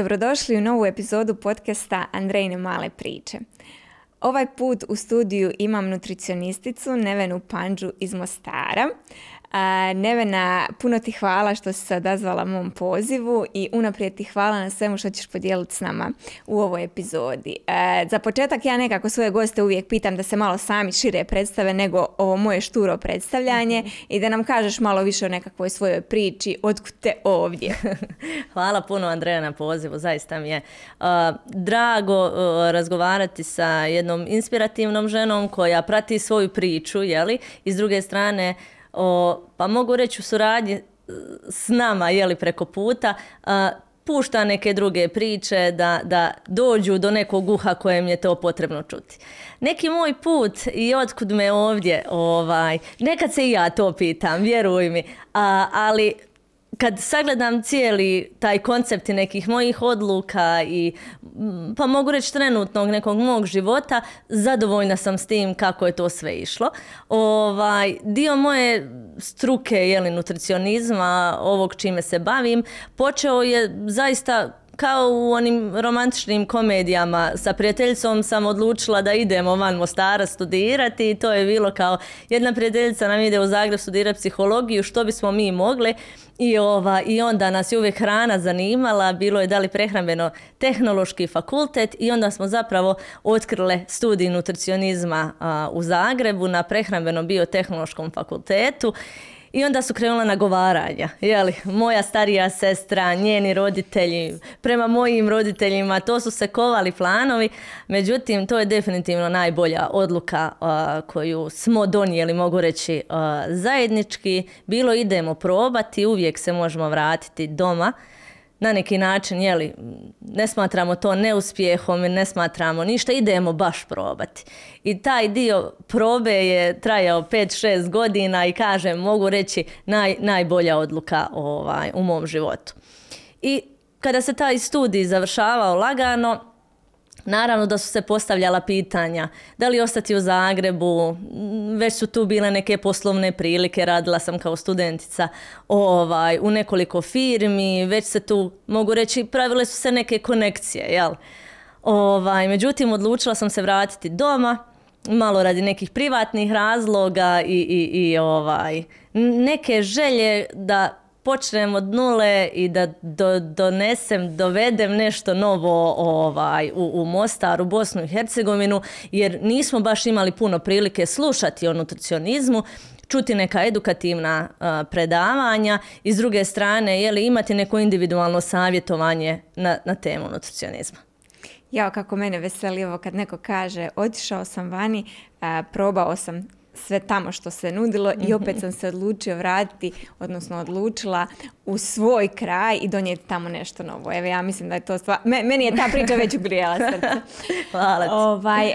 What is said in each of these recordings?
Dobrodošli u novu epizodu podcasta Andrejne male priče. Ovaj put u studiju imam nutricionisticu Nevenu Panđu iz Mostara. Nevena, puno ti hvala što si se odazvala mom pozivu i unaprijed ti hvala na svemu što ćeš podijeliti s nama u ovoj epizodi. Za početak ja nekako svoje goste uvijek pitam da se malo sami šire predstave nego ovo moje šturo predstavljanje mhm. i da nam kažeš malo više o nekakvoj svojoj priči, otkud te ovdje. hvala puno Andreja na pozivu, zaista mi je drago razgovarati sa jednom inspirativnom ženom koja prati svoju priču, jeli, i s druge strane o, pa mogu reći u suradnji e, s nama, jeli preko puta, pušta neke druge priče da, da dođu do nekog uha kojem je to potrebno čuti. Neki moj put i otkud me ovdje, ovaj, nekad se i ja to pitam, vjeruj mi, a, ali kad sagledam cijeli taj koncept i nekih mojih odluka i pa mogu reći trenutnog nekog mog života, zadovoljna sam s tim kako je to sve išlo. Ovaj, dio moje struke, jeli, nutricionizma, ovog čime se bavim, počeo je zaista kao u onim romantičnim komedijama sa prijateljicom sam odlučila da idemo van Mostara studirati i to je bilo kao jedna prijateljica nam ide u Zagreb studirati psihologiju, što bismo mi mogli i, ova, I onda nas je uvijek hrana zanimala, bilo je da li prehrambeno tehnološki fakultet i onda smo zapravo otkrile studij nutricionizma u Zagrebu na prehrambenom biotehnološkom fakultetu i onda su krenula nagovaranja. Jeli, moja starija sestra, njeni roditelji, prema mojim roditeljima, to su se kovali planovi. Međutim, to je definitivno najbolja odluka koju smo donijeli, mogu reći, zajednički. Bilo idemo probati, uvijek se možemo vratiti doma na neki način, jeli, ne smatramo to neuspjehom ne smatramo ništa, idemo baš probati. I taj dio probe je trajao 5-6 godina i kažem, mogu reći, naj, najbolja odluka ovaj, u mom životu. I kada se taj studij završavao lagano, Naravno da su se postavljala pitanja da li ostati u Zagrebu, već su tu bile neke poslovne prilike, radila sam kao studentica ovaj, u nekoliko firmi, već se tu, mogu reći, pravile su se neke konekcije, jel? Ovaj, međutim, odlučila sam se vratiti doma, malo radi nekih privatnih razloga i, i, i ovaj, neke želje da počnem od nule i da do, donesem, dovedem nešto novo ovaj, u, u Mostar, u Bosnu i Hercegovinu, jer nismo baš imali puno prilike slušati o nutricionizmu, čuti neka edukativna predavanja i s druge strane je li imati neko individualno savjetovanje na, na temu nutricionizma. Ja, kako mene veseli ovo kad neko kaže otišao sam vani, probao sam sve tamo što se nudilo i opet sam se odlučio vratiti, odnosno odlučila u svoj kraj i donijeti tamo nešto novo. Evo ja mislim da je to stvar, meni je ta priča već ugrijala srce. Hvala ti. Ovaj, uh,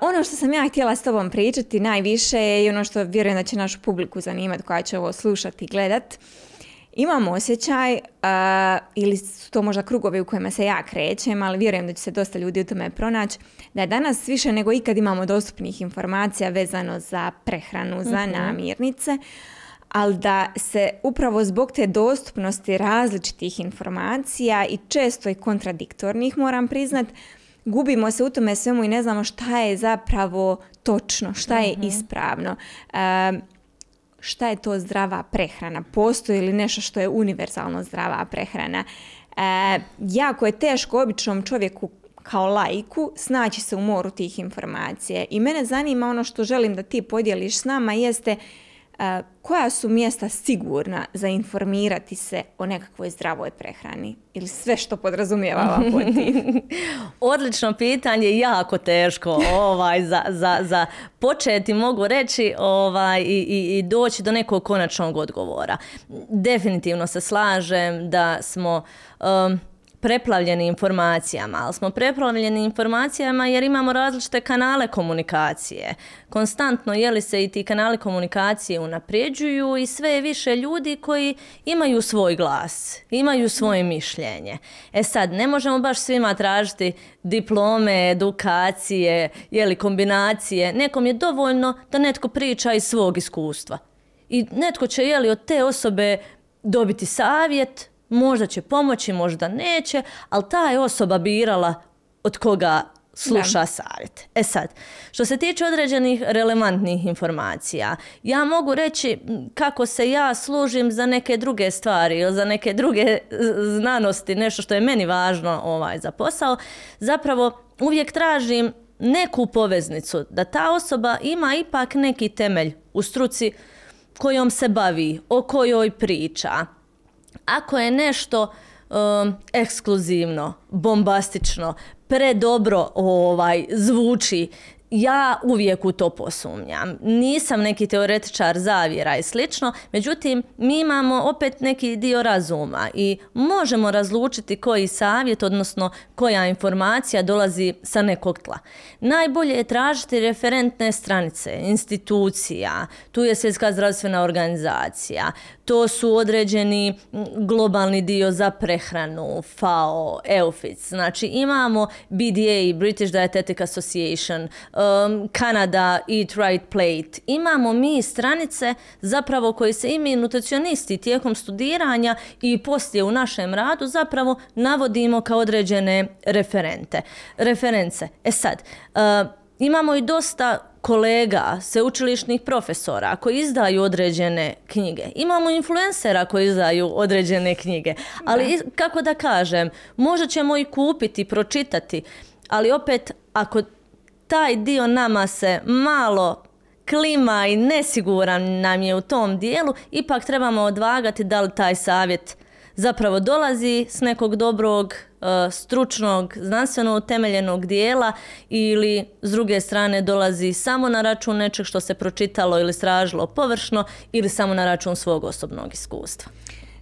ono što sam ja htjela s tobom pričati najviše je i ono što vjerujem da će našu publiku zanimati koja će ovo slušati i gledat imam osjećaj, ili su to možda krugovi u kojima se ja krećem, ali vjerujem da će se dosta ljudi u tome pronaći, da je danas više nego ikad imamo dostupnih informacija vezano za prehranu, za mhm. namirnice, ali da se upravo zbog te dostupnosti različitih informacija i često i kontradiktornih, moram priznat, gubimo se u tome svemu i ne znamo šta je zapravo točno, šta je mhm. ispravno šta je to zdrava prehrana, postoji li nešto što je univerzalno zdrava prehrana. E, jako je teško običnom čovjeku kao lajku snaći se u moru tih informacija i mene zanima ono što želim da ti podijeliš s nama jeste koja su mjesta sigurna za informirati se o nekakvoj zdravoj prehrani ili sve što podrazumijeva Odlično pitanje, jako teško ovaj, za, za, za početi mogu reći ovaj, i, i, i doći do nekog konačnog odgovora. Definitivno se slažem da smo... Um, preplavljeni informacijama, ali smo preplavljeni informacijama jer imamo različite kanale komunikacije. Konstantno je li se i ti kanali komunikacije unapređuju i sve je više ljudi koji imaju svoj glas, imaju svoje mišljenje. E sad, ne možemo baš svima tražiti diplome, edukacije, je li kombinacije. Nekom je dovoljno da netko priča iz svog iskustva. I netko će je li od te osobe dobiti savjet, Možda će pomoći, možda neće, ali ta je osoba birala od koga sluša savjet. E sad, što se tiče određenih relevantnih informacija, ja mogu reći kako se ja služim za neke druge stvari ili za neke druge znanosti, nešto što je meni važno ovaj, za posao. Zapravo uvijek tražim neku poveznicu, da ta osoba ima ipak neki temelj u struci kojom se bavi, o kojoj priča. Ako je nešto um, ekskluzivno, bombastično, predobro ovaj, zvuči ja uvijek u to posumnjam. Nisam neki teoretičar zavjera i slično, međutim mi imamo opet neki dio razuma i možemo razlučiti koji savjet, odnosno koja informacija dolazi sa nekog tla. Najbolje je tražiti referentne stranice, institucija, tu je svjetska zdravstvena organizacija, to su određeni globalni dio za prehranu, FAO, EUFIC. Znači imamo BDA, British Dietetic Association, um, Canada Eat Right Plate. Imamo mi stranice zapravo koje se i mi nutricionisti tijekom studiranja i poslije u našem radu zapravo navodimo kao određene referente. Reference. E sad, uh, imamo i dosta kolega, sveučilišnih profesora koji izdaju određene knjige. Imamo influencera koji izdaju određene knjige. Ali kako da kažem, možda ćemo i kupiti, pročitati, ali opet ako taj dio nama se malo klima i nesiguran nam je u tom dijelu, ipak trebamo odvagati da li taj savjet zapravo dolazi s nekog dobrog, e, stručnog, znanstveno utemeljenog dijela ili s druge strane dolazi samo na račun nečeg što se pročitalo ili stražilo površno ili samo na račun svog osobnog iskustva.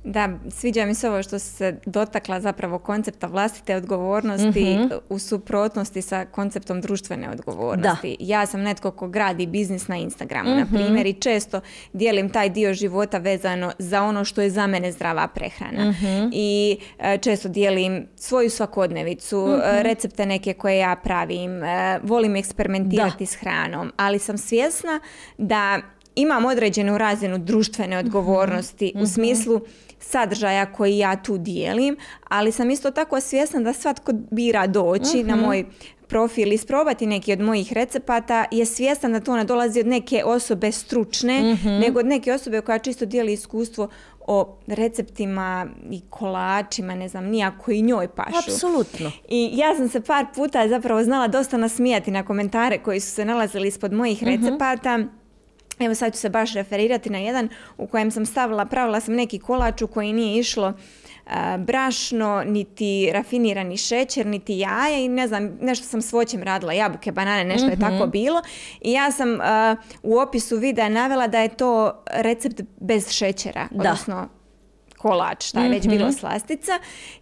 Da, sviđa mi se ovo što se dotakla zapravo koncepta vlastite odgovornosti mhm. u suprotnosti sa konceptom društvene odgovornosti. Ja sam netko ko gradi biznis na Instagramu, na mhm. primjer, i često dijelim taj dio života vezano za ono što je za mene zdrava prehrana. Mhm. I e, često dijelim svoju svakodnevicu, e, recepte neke koje ja pravim, e, volim eksperimentirati s hranom, ali sam svjesna da imam određenu razinu društvene odgovornosti u smislu sadržaja koji ja tu dijelim, ali sam isto tako svjesna da svatko bira doći na mhm. moj profil isprobati neki od mojih recepata je svjestan da to ne dolazi od neke osobe stručne, mhm. nego od neke osobe koja čisto dijeli iskustvo o receptima i kolačima, ne znam, nijako i njoj pašu. Apsolutno. I ja sam se par puta zapravo znala dosta nasmijati na komentare koji su se nalazili ispod mojih mhm. recepata. Evo sad ću se baš referirati na jedan u kojem sam stavila, pravila sam neki kolač u koji nije išlo brašno, niti rafinirani šećer, niti jaja i ne znam, nešto sam s voćem radila, jabuke, banane, nešto je tako mhm. bilo. I ja sam u opisu videa navela da je to recept bez šećera, da. odnosno kolač, šta je već bilo mhm. slastica.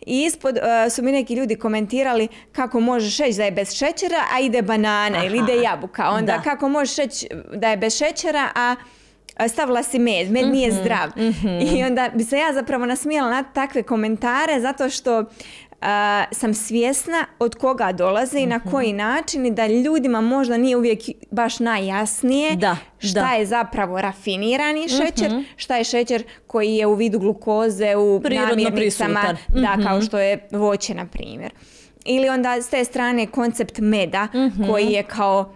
I ispod uh, su mi neki ljudi komentirali kako možeš reći da je bez šećera, a ide banana ili ide jabuka. Onda kako možeš reći da je bez šećera, a stavila si med, med nije mhm, zdrav. Mhm. I onda bi se ja zapravo nasmijala na takve komentare zato što sam svjesna od koga dolaze i na mhm. koji način i da ljudima možda nije uvijek baš najjasnije da, šta je zapravo rafinirani šećer, uh šta je šećer koji je u vidu glukoze u namirnicama, da, kao što je voće na primjer. Ili onda s te strane koncept meda koji je kao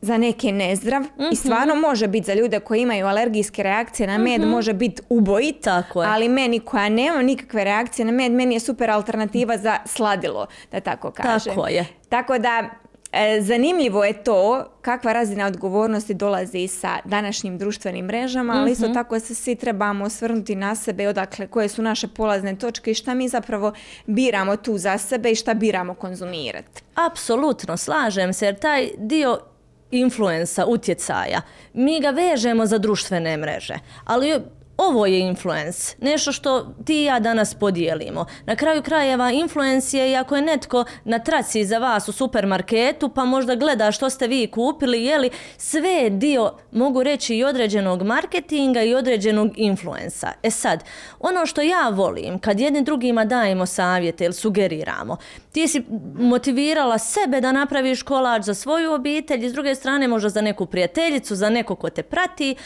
za neke nezdrav i mhm. stvarno može biti za ljude koji imaju alergijske reakcije na med, mhm. može biti ubojit, tako ali meni koja nema nikakve reakcije na med, meni je super alternativa za sladilo, da tako kažem. Tako je. Tako da, e, zanimljivo je to kakva razina odgovornosti dolazi sa današnjim društvenim mrežama, ali isto mhm. tako se svi trebamo osvrnuti na sebe odakle koje su naše polazne točke i šta mi zapravo biramo tu za sebe i šta biramo konzumirati. Apsolutno, slažem se jer taj dio influensa, utjecaja, mi ga vežemo za društvene mreže. Ali ovo je influence, nešto što ti i ja danas podijelimo. Na kraju krajeva influence je i ako je netko na traci za vas u supermarketu pa možda gleda što ste vi kupili, jeli sve je dio, mogu reći, i određenog marketinga i određenog influensa. E sad, ono što ja volim, kad jednim drugima dajemo savjete ili sugeriramo, ti si motivirala sebe da napraviš kolač za svoju obitelj i s druge strane možda za neku prijateljicu, za neko ko te prati,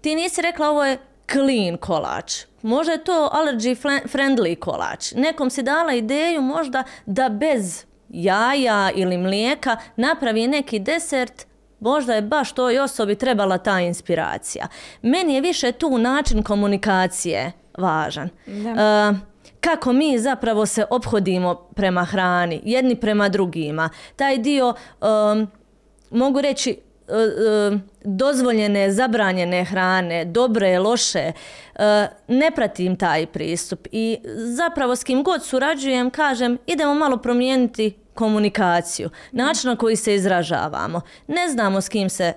ti nisi rekla ovo je clean kolač. Možda je to allergy friendly kolač. Nekom si dala ideju možda da bez jaja ili mlijeka napravi neki desert Možda je baš toj osobi trebala ta inspiracija. Meni je više tu način komunikacije važan. Da. Uh, kako mi zapravo se obhodimo prema hrani, jedni prema drugima. Taj dio, um, mogu reći, dozvoljene, zabranjene hrane, dobre, loše, uh, ne pratim taj pristup i zapravo s kim god surađujem kažem idemo malo promijeniti komunikaciju, način na koji se izražavamo. Ne znamo s kim se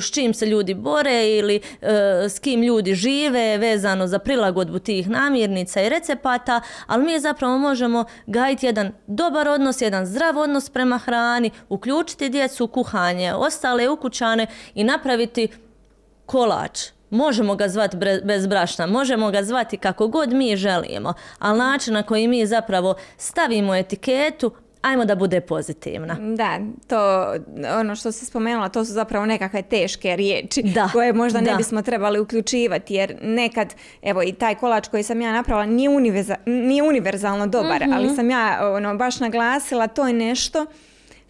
s čim se ljudi bore ili e, s kim ljudi žive vezano za prilagodbu tih namirnica i recepata, ali mi zapravo možemo gajiti jedan dobar odnos, jedan zdrav odnos prema hrani, uključiti djecu u kuhanje, ostale ukućane i napraviti kolač. Možemo ga zvati bez brašna, možemo ga zvati kako god mi želimo, ali način na koji mi zapravo stavimo etiketu, ajmo da bude pozitivna. Da, to ono što se spomenula, to su zapravo nekakve teške riječi da, koje možda ne bismo trebali uključivati jer nekad, evo i taj kolač koji sam ja napravila nije, nije univerzalno dobar, ali mhm. sam ja ono, baš naglasila to je nešto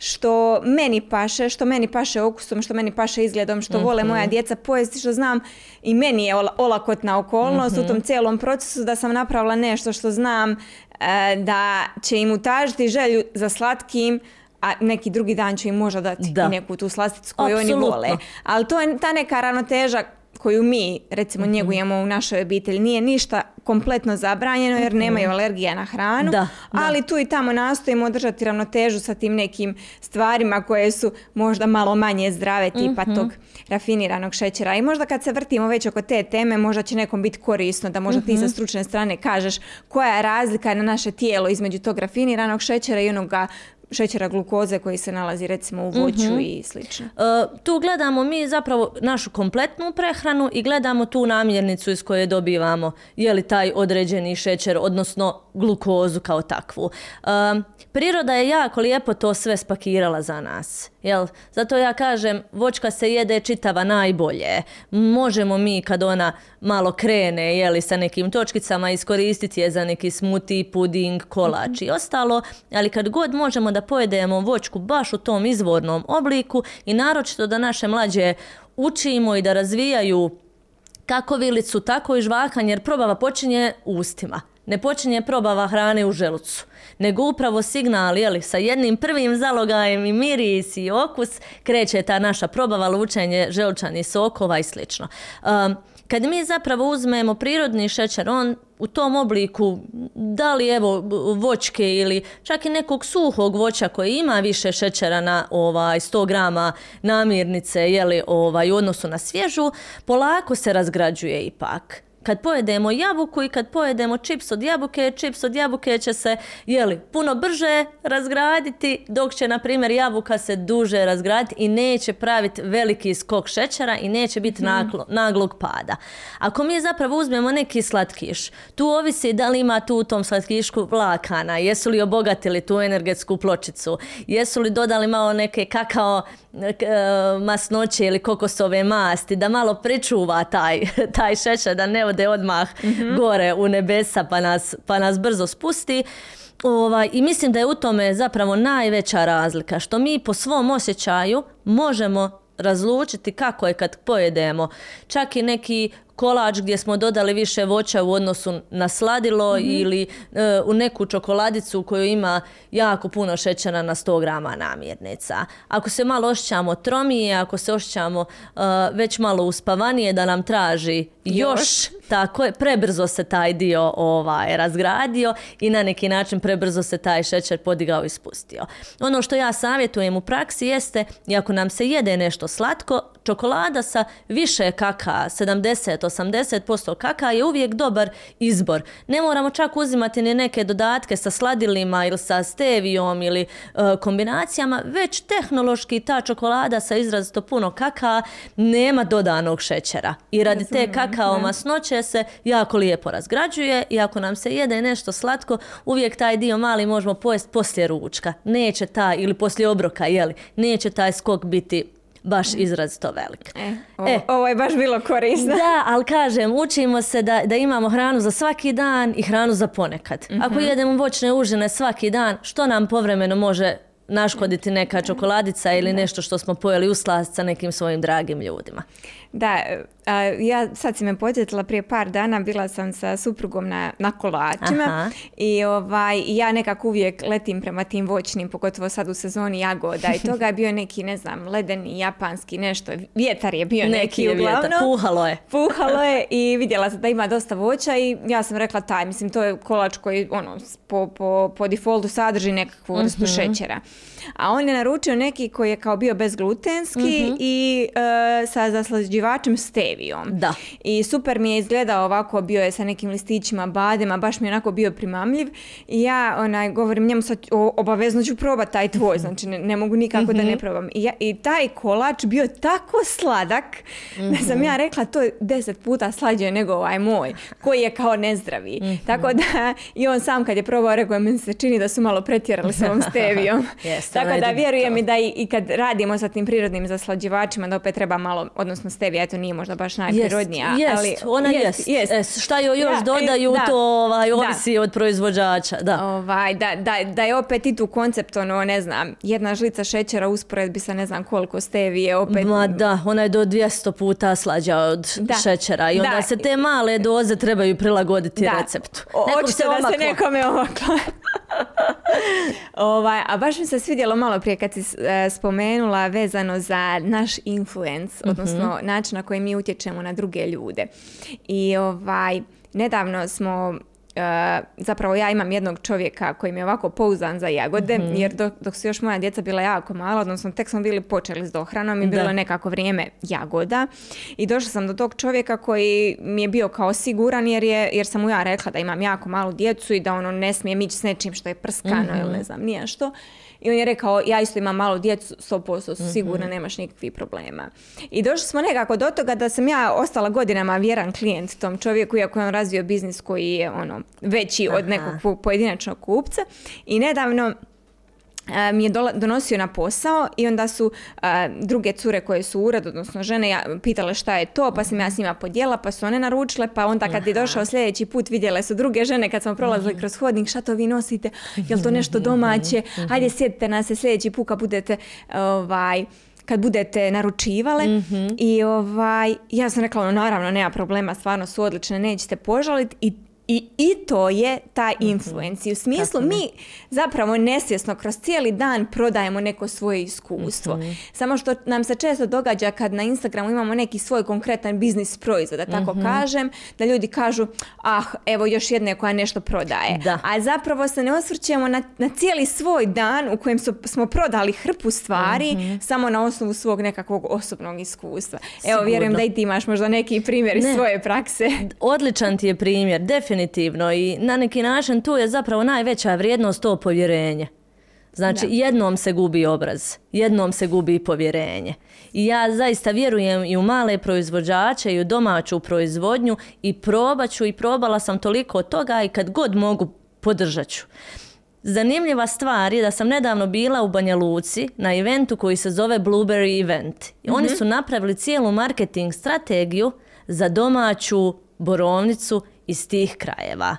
što meni paše, što meni paše okusom, što meni paše izgledom, što vole moja mhm. djeca pojesti, što znam i meni je olakotna okolnost u mhm. tom cijelom procesu da sam napravila nešto što znam E, da će im utažiti želju za slatkim, a neki drugi dan će im možda dati da. neku tu slasticu koju oni vole. Ali to je ta neka ravnoteža koju mi recimo mm njegujemo u našoj obitelji nije ništa kompletno zabranjeno jer nemaju alergija na hranu, da, ali tu i tamo nastojimo održati ravnotežu sa tim nekim stvarima koje su možda malo manje zdrave tipa mhm. tog rafiniranog šećera. I možda kad se vrtimo već oko te teme, možda će nekom biti korisno da možda ti sa mhm. stručne strane kažeš koja je razlika na naše tijelo između tog rafiniranog šećera i onoga šećera glukoze koji se nalazi recimo u voću mhm. i slično. Uh, tu gledamo mi zapravo našu kompletnu prehranu i gledamo tu namirnicu iz koje dobivamo je li taj određeni šećer, odnosno glukozu kao takvu. Uh, priroda je jako lijepo to sve spakirala za nas. Jel? Zato ja kažem, voćka se jede čitava najbolje. Možemo mi kad ona malo krene jeli, sa nekim točkicama iskoristiti je za neki smuti, puding, kolač i ostalo, ali kad god možemo da pojedemo voćku baš u tom izvornom obliku i naročito da naše mlađe učimo i da razvijaju kako vilicu, tako i žvakanje, jer probava počinje ustima. Ne počinje probava hrane u želucu, nego upravo signal, jeli, sa jednim prvim zalogajem i miris i okus kreće ta naša probava, lučenje želučanih sokova i slično. Um, kad mi zapravo uzmemo prirodni šećer, on u tom obliku, da li evo voćke ili čak i nekog suhog voća koji ima više šećera na ovaj 100 grama namirnice jeli, ovaj, u odnosu na svježu, polako se razgrađuje ipak kad pojedemo jabuku i kad pojedemo čips od jabuke, čips od jabuke će se jeli, puno brže razgraditi, dok će, na primjer, jabuka se duže razgraditi i neće praviti veliki skok šećera i neće biti mm. naglog pada. Ako mi zapravo uzmemo neki slatkiš, tu ovisi da li ima tu u tom slatkišku vlakana, jesu li obogatili tu energetsku pločicu, jesu li dodali malo neke kakao masnoće ili kokosove masti, da malo pričuva taj, taj šećer, da ne ode odmah mhm. gore u nebesa pa nas, pa nas brzo spusti. Ovaj, I mislim da je u tome zapravo najveća razlika, što mi po svom osjećaju možemo razlučiti kako je kad pojedemo. Čak i neki kolač gdje smo dodali više voća u odnosu na sladilo mhm. ili e, u neku čokoladicu u kojoj ima jako puno šećera na 100 grama namirnica. Ako se malo osjećamo tromije, ako se osjećamo e, već malo uspavanije da nam traži još, još tako je, prebrzo se taj dio ovaj, razgradio i na neki način prebrzo se taj šećer podigao i spustio. Ono što ja savjetujem u praksi jeste, i ako nam se jede nešto slatko, čokolada sa više kaka, 70-80% kaka je uvijek dobar izbor. Ne moramo čak uzimati ni neke dodatke sa sladilima ili sa stevijom ili e, kombinacijama, već tehnološki ta čokolada sa izrazito puno kaka nema dodanog šećera. I radi te kakao masnoće se jako lijepo razgrađuje i ako nam se jede nešto slatko, uvijek taj dio mali možemo pojesti poslije ručka. Neće taj, ili poslije obroka, jeli, neće taj skok biti baš izrazito velik. E, ovo, ovo je baš bilo korisno. Da, ali kažem, učimo se da, da imamo hranu za svaki dan i hranu za ponekad. Ako jedemo voćne užine svaki dan, što nam povremeno može naškoditi neka čokoladica ili nešto što smo pojeli u slast sa nekim svojim dragim ljudima. Da, a, ja sad si me podsjetila prije par dana, bila sam sa suprugom na, na kolačima Aha. i ovaj, ja nekako uvijek letim prema tim voćnim, pogotovo sad u sezoni jagoda i toga je bio neki, ne znam, ledeni, japanski, nešto, vjetar je bio neki, je uglavnom. vjetar, puhalo je. Puhalo je i vidjela sam da ima dosta voća i ja sam rekla taj, mislim to je kolač koji ono, po, po, po defaultu sadrži nekakvu vrstu Mhm. šećera. A on je naručio neki koji je kao bio bezglutenski Mhm. i e, sa zaslađivačem stevijom. Da. I super mi je izgledao ovako, bio je sa nekim listićima, badema, baš mi je onako bio primamljiv. I ja onaj, govorim njemu sad, o, obavezno ću probati taj tvoj, znači ne, ne mogu nikako da ne probam. I, ja, I taj kolač bio tako sladak da sam ja rekla to je deset puta slađe nego ovaj moj, koji je kao nezdravi. Tako da i on sam kad je probao rekao, meni se čini da su malo pretjerali s ovom stevijom. Jeste, Tako da to. vjerujem i da i, i kad radimo sa tim prirodnim zaslađivačima da opet treba malo, odnosno stevija, eto nije možda baš najprirodnija. jest, ali, ona jest, Es, šta joj još Da, dodaju, da, to ovaj, ovisi od proizvođača. Da. Ovaj, da, da, da je opet i tu koncept, ono, ne znam, jedna žlica šećera usporedbi sa ne znam koliko stevije, opet... Ma da, ona je do 200 puta slađa od šećera i onda Da. se te male doze trebaju prilagoditi receptu. Nekom očito da se nekome omaklo. ovaj, a baš mi se svidjelo malo prije kad si e, spomenula vezano za naš influence, Mhm. odnosno način na koji mi utječemo na druge ljude. I ovaj, nedavno smo zapravo ja imam jednog čovjeka koji mi je ovako pouzan za jagode, Mhm. jer dok, dok su još moja djeca bila jako mala, odnosno tek smo bili počeli s dohranom i bilo je nekako vrijeme jagoda i došla sam do tog čovjeka koji mi je bio kao siguran jer, je, jer sam mu ja rekla da imam jako malu djecu i da ono ne smijem ići s nečim što je prskano ili ne znam nije što. I on je rekao, ja isto imam malu djecu, 100% su sigurna, nemaš nikakvih problema. I došli smo nekako do toga da sam ja ostala godinama vjeran klijent tom čovjeku, iako je on razvio biznis koji je ono veći od nekog po- pojedinačnog kupca. I nedavno mi je donosio na posao i onda su a, druge cure koje su u uredu, odnosno žene, ja, pitale šta je to, pa sam ja s njima podijela, pa su one naručile, pa onda kad je došao sljedeći put vidjele su druge žene kad smo prolazili kroz hodnik, šta to vi nosite, jel to nešto domaće, hajde sjetite nas se sljedeći put kad budete ovaj, kad budete naručivale. I ovaj, ja sam rekla, ono, naravno, nema problema, stvarno su odlične, nećete požaliti. I i, I to je taj influence. I u smislu mi zapravo nesvjesno kroz cijeli dan prodajemo neko svoje iskustvo. Samo što nam se često događa kad na Instagramu imamo neki svoj konkretan biznis proizvod, da tako kažem, da ljudi kažu, ah, evo još jedne koja nešto prodaje. Da. A zapravo se ne osvrćemo na, na cijeli svoj dan u kojem su, smo prodali hrpu stvari samo na osnovu svog nekakvog osobnog iskustva. Evo, vjerujem da i ti imaš možda neki primjer iz Ne. svoje prakse. Odličan ti je primjer, definitivno i na neki način tu je zapravo najveća vrijednost to povjerenje. Znači, Da. jednom se gubi obraz, jednom se gubi povjerenje. I ja zaista vjerujem i u male proizvođače i u domaću proizvodnju i probat ću i probala sam toliko toga i kad god mogu podržat ću. Zanimljiva stvar je da sam nedavno bila u Banja Luci na eventu koji se zove Blueberry Event. I oni su napravili cijelu marketing strategiju za domaću borovnicu iz tih krajeva.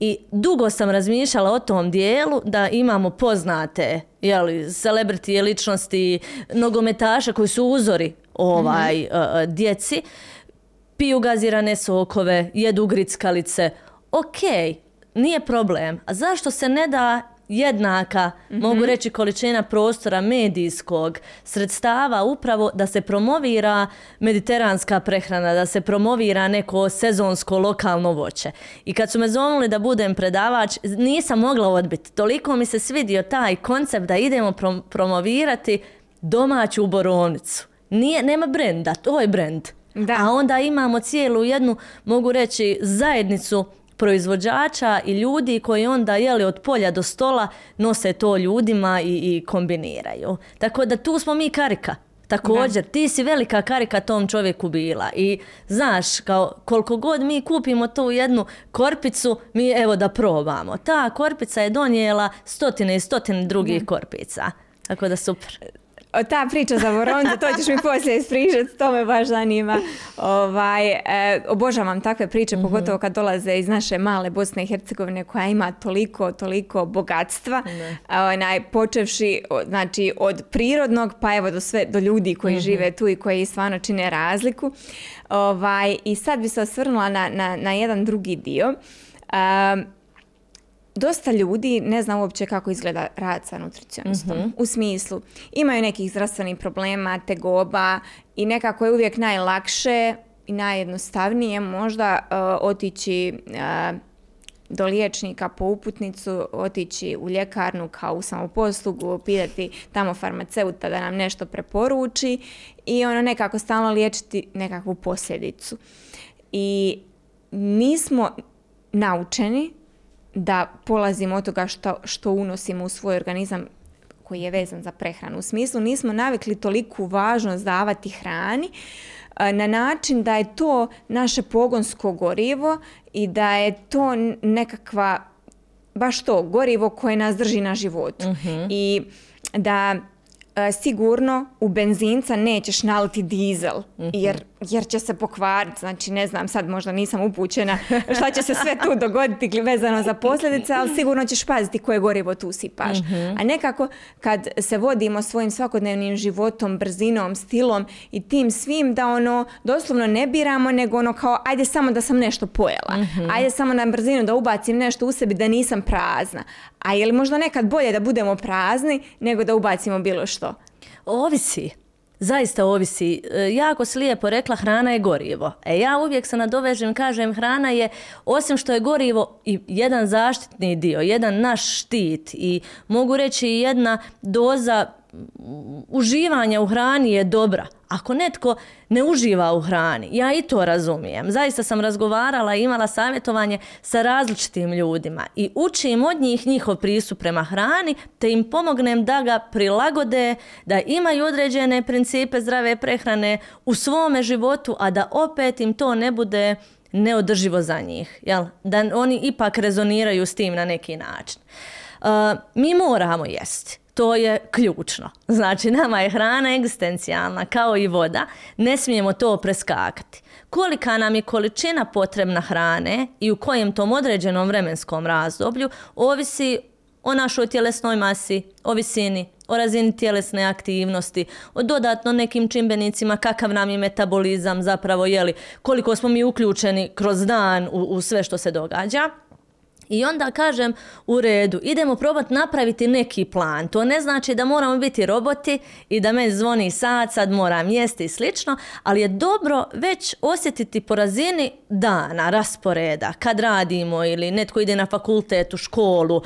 I dugo sam razmišljala o tom dijelu da imamo poznate jeli, celebrity ličnosti, nogometaše koji su uzori ovaj, uh, uh, djeci, piju gazirane sokove, jedu grickalice. Ok, nije problem. A zašto se ne da jednaka, mogu reći, količina prostora medijskog sredstava upravo da se promovira mediteranska prehrana, da se promovira neko sezonsko lokalno voće. I kad su me zovnuli da budem predavač, nisam mogla odbiti. Toliko mi se svidio taj koncept da idemo prom- promovirati domaću borovnicu. Nije, nema brenda, to je brend. Da. A onda imamo cijelu jednu, mogu reći, zajednicu proizvođača i ljudi koji onda jeli od polja do stola nose to ljudima i, i kombiniraju. Tako da tu smo mi karika. Također, ti si velika karika tom čovjeku bila i znaš, kao koliko god mi kupimo tu jednu korpicu, mi evo da probamo. Ta korpica je donijela stotine i stotine drugih korpica. Tako da super. Ta priča za Voronce, to ćeš mi poslije ispričati, to me baš zanima. Ovaj, e, obožavam takve priče, mm pogotovo kad dolaze iz naše male Bosne i Hercegovine koja ima toliko, toliko bogatstva. Onaj, počevši znači, od prirodnog pa evo do, sve, do ljudi koji mm žive tu i koji stvarno čine razliku. Ovaj, I sad bi se osvrnula na, na, na jedan drugi dio. Um, dosta ljudi ne zna uopće kako izgleda rad sa nutricionistom. Mhm. U smislu, imaju nekih zdravstvenih problema, tegoba i nekako je uvijek najlakše i najjednostavnije možda uh, otići uh, do liječnika po uputnicu, otići u ljekarnu kao u samoposlugu, pitati tamo farmaceuta da nam nešto preporuči i ono nekako stalno liječiti nekakvu posljedicu. I nismo naučeni da polazimo od toga što, što unosimo u svoj organizam koji je vezan za prehranu. U smislu nismo navikli toliku važnost davati hrani na način da je to naše pogonsko gorivo i da je to nekakva baš to gorivo koje nas drži na životu. Mhm. I da E, sigurno u benzinca nećeš naliti dizel mhm. jer, jer će se pokvariti. Znači ne znam, sad možda nisam upućena šta će se sve tu dogoditi vezano za posljedice, ali sigurno ćeš paziti koje gorivo tu sipaš. Mhm. A nekako kad se vodimo svojim svakodnevnim životom, brzinom, stilom i tim svim da ono doslovno ne biramo nego ono kao ajde samo da sam nešto pojela. Mhm. Ajde samo na brzinu da ubacim nešto u sebi da nisam prazna. A je li možda nekad bolje da budemo prazni nego da ubacimo bilo što? Ovisi. Zaista ovisi. E, jako si lijepo rekla, hrana je gorivo. E ja uvijek se nadovežem, kažem, hrana je, osim što je gorivo, i jedan zaštitni dio, jedan naš štit i mogu reći jedna doza uživanja u hrani je dobra. Ako netko ne uživa u hrani, ja i to razumijem. Zaista sam razgovarala i imala savjetovanje sa različitim ljudima i učim od njih njihov pristup prema hrani, te im pomognem da ga prilagode, da imaju određene principe zdrave prehrane u svome životu, a da opet im to ne bude neodrživo za njih. Jel? Da oni ipak rezoniraju s tim na neki način. Uh, mi moramo jesti to je ključno. Znači, nama je hrana egzistencijalna, kao i voda, ne smijemo to preskakati. Kolika nam je količina potrebna hrane i u kojem tom određenom vremenskom razdoblju ovisi o našoj tjelesnoj masi, o visini, o razini tjelesne aktivnosti, o dodatno nekim čimbenicima, kakav nam je metabolizam zapravo, jeli, koliko smo mi uključeni kroz dan u, u sve što se događa. I onda kažem u redu, idemo probati napraviti neki plan. To ne znači da moramo biti roboti i da me zvoni sat, sad moram jesti i slično, ali je dobro već osjetiti po razini dana, rasporeda, kad radimo ili netko ide na fakultet, u školu,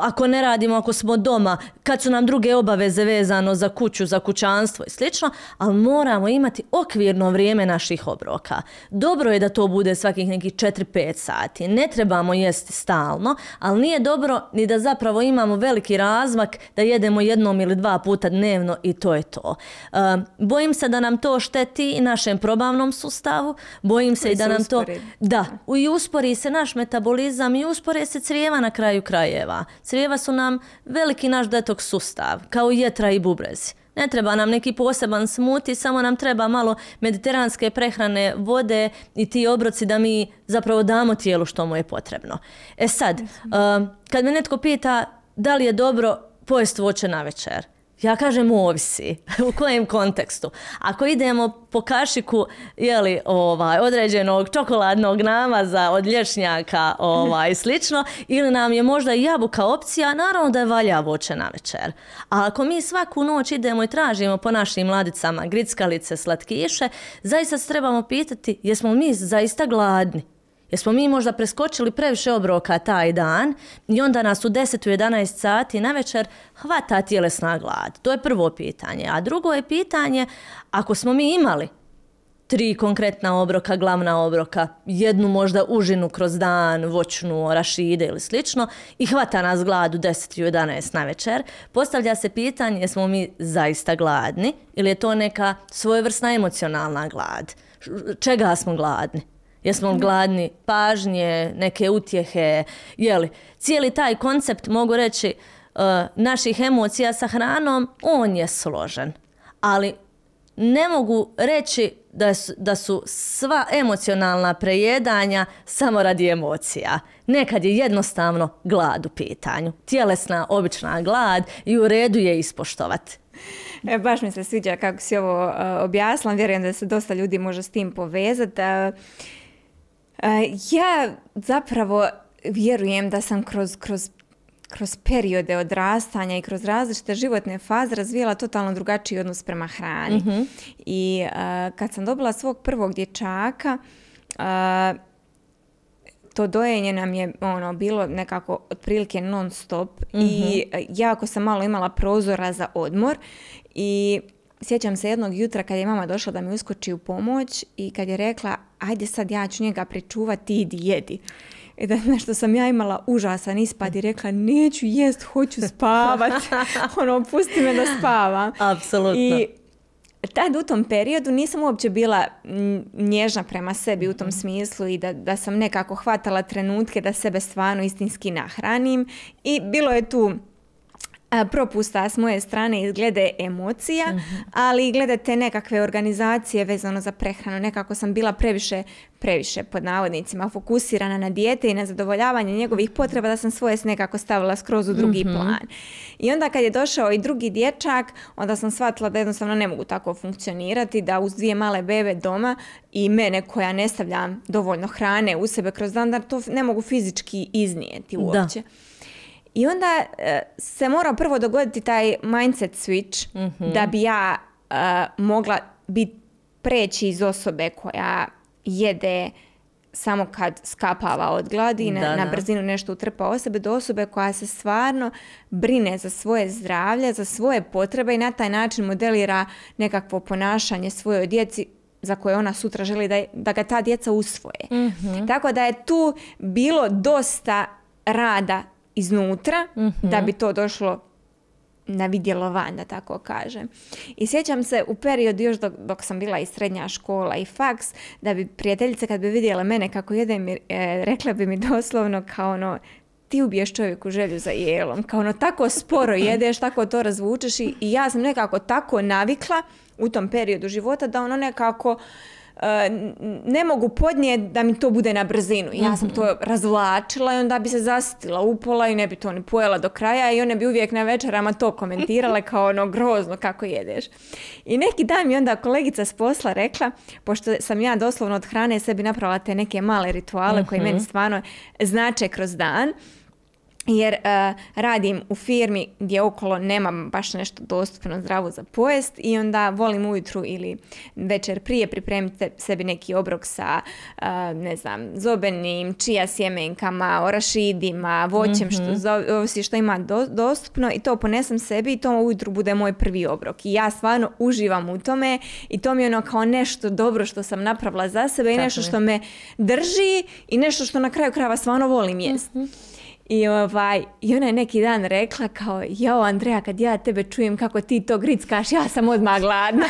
ako ne radimo, ako smo doma, kad su nam druge obaveze vezano za kuću, za kućanstvo i slično, ali moramo imati okvirno vrijeme naših obroka. Dobro je da to bude svakih nekih 4-5 sati. Ne trebamo jesti stalno stalno, ali nije dobro ni da zapravo imamo veliki razmak da jedemo jednom ili dva puta dnevno i to je to. Bojim se da nam to šteti i našem probavnom sustavu, bojim se i da nam to... Da, i uspori se naš metabolizam i uspore se crijeva na kraju krajeva. Crijeva su nam veliki naš detok sustav, kao jetra i bubrezi. Ne treba nam neki poseban smuti, samo nam treba malo mediteranske prehrane, vode i ti obroci da mi zapravo damo tijelu što mu je potrebno. E sad, uh, kad me netko pita da li je dobro pojesti voće na večer, ja kažem ovisi. U kojem kontekstu? Ako idemo po kašiku jeli, ovaj, određenog čokoladnog namaza od lješnjaka ovaj, slično, ili nam je možda i jabuka opcija, naravno da je valja voće na večer. A ako mi svaku noć idemo i tražimo po našim mladicama grickalice, slatkiše, zaista se trebamo pitati jesmo mi zaista gladni. Jesmo mi možda preskočili previše obroka taj dan i onda nas u 10 u 11 sati na večer hvata tjelesna glad? To je prvo pitanje. A drugo je pitanje, ako smo mi imali tri konkretna obroka, glavna obroka, jednu možda užinu kroz dan, voćnu, rašide ili slično i hvata nas glad u 10 u 11 na večer, postavlja se pitanje jesmo mi zaista gladni ili je to neka svojevrsna emocionalna glad. Čega smo gladni? Jesmo gladni pažnje, neke utjehe, jeli. Cijeli taj koncept mogu reći naših emocija sa hranom, on je složen. Ali ne mogu reći da su, da su sva emocionalna prejedanja samo radi emocija. Nekad je jednostavno glad u pitanju. Tjelesna, obična glad i u redu je ispoštovati. E, baš mi se sviđa kako si ovo uh, objasnila. Vjerujem da se dosta ljudi može s tim povezati. Ja zapravo vjerujem da sam kroz, kroz kroz periode odrastanja i kroz različite životne faze razvijala totalno drugačiji odnos prema hrani. Mhm. I kad sam dobila svog prvog dječaka, to dojenje nam je ono bilo nekako otprilike non stop i mhm. jako sam malo imala prozora za odmor i sjećam se jednog jutra kad je mama došla da mi uskoči u pomoć i kad je rekla ajde sad ja ću njega pričuvati, idi jedi. I da nešto sam ja imala užasan ispad i rekla neću jest, hoću spavat. ono, pusti me da spavam. Apsolutno. I tad u tom periodu nisam uopće bila nježna prema sebi u tom mhm. smislu i da, da sam nekako hvatala trenutke da sebe stvarno istinski nahranim i bilo je tu propusta s moje strane izglede emocija, mhm. ali i glede te nekakve organizacije vezano za prehranu. Nekako sam bila previše, previše pod navodnicima fokusirana na dijete i na zadovoljavanje njegovih potreba da sam svoje nekako stavila skroz u drugi mhm. plan. I onda kad je došao i drugi dječak, onda sam shvatila da jednostavno ne mogu tako funkcionirati, da uz dvije male bebe doma i mene koja ne stavljam dovoljno hrane u sebe kroz dan, da to ne mogu fizički iznijeti uopće. Da. I onda e, se mora prvo dogoditi taj mindset switch mhm. da bi ja uh, mogla biti preći iz osobe koja jede samo kad skapava od gladi, na, na brzinu nešto utrpa o sebe, do osobe koja se stvarno brine za svoje zdravlje, za svoje potrebe i na taj način modelira nekakvo ponašanje svojoj djeci za koje ona sutra želi da, da ga ta djeca usvoje. Mhm. Tako da je tu bilo dosta rada iznutra da bi to došlo na vidjelo van, da tako kažem. I sjećam se u periodu još dok, dok sam bila i srednja škola i faks, da bi prijateljice kad bi vidjela mene kako jedem, e, rekla bi mi doslovno kao ono, ti ubiješ čovjeku želju za jelom. Kao ono, tako sporo jedeš, tako to razvučeš i, i ja sam nekako tako navikla u tom periodu života da ono nekako ne mogu podnijeti da mi to bude na brzinu. Ja sam to razvlačila i onda bi se zasitila upola i ne bi to ni pojela do kraja i one bi uvijek na večerama to komentirale kao ono grozno kako jedeš. I neki dan mi onda kolegica s posla rekla, pošto sam ja doslovno od hrane sebi napravila te neke male rituale koji meni stvarno znače kroz dan, jer uh, radim u firmi gdje okolo nemam baš nešto dostupno zdravo za pojest i onda volim ujutru ili večer prije pripremiti sebi neki obrok sa uh, ne znam, zobenim, čija sjemenkama, orašidima, voćem, mm-hmm. što, što ima dostupno i to ponesem sebi i to ujutru bude moj prvi obrok i ja stvarno uživam u tome i to mi je ono kao nešto dobro što sam napravila za sebe i nešto što me drži i nešto što na kraju krajeva stvarno volim jest. mm i, ovaj, I ona je neki dan rekla kao, jao Andreja, kad ja tebe čujem kako ti to grickaš, ja sam odmah gladna.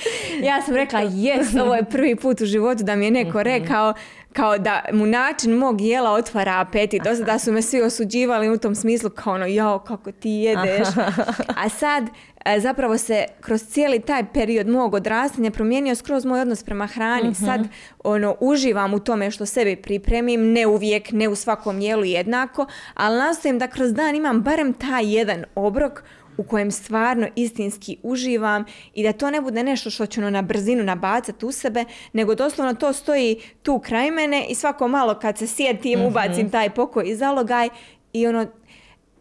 ja sam rekla, jes, ovo je prvi put u životu da mi je neko mhm. rekao kao da mu način mog jela otvara apetit. Do da su me svi osuđivali u tom smislu kao ono, jao, kako ti jedeš. A sad e, zapravo se kroz cijeli taj period mog odrastanja promijenio skroz moj odnos prema hrani. Mhm. Sad ono, uživam u tome što sebi pripremim, ne uvijek, ne u svakom jelu jednako, ali nastojim da kroz dan imam barem taj jedan obrok u kojem stvarno istinski uživam i da to ne bude nešto što ću ono na brzinu nabacati u sebe, nego doslovno to stoji tu kraj mene i svako malo kad se sjetim mm ubacim taj pokoj i zalogaj i ono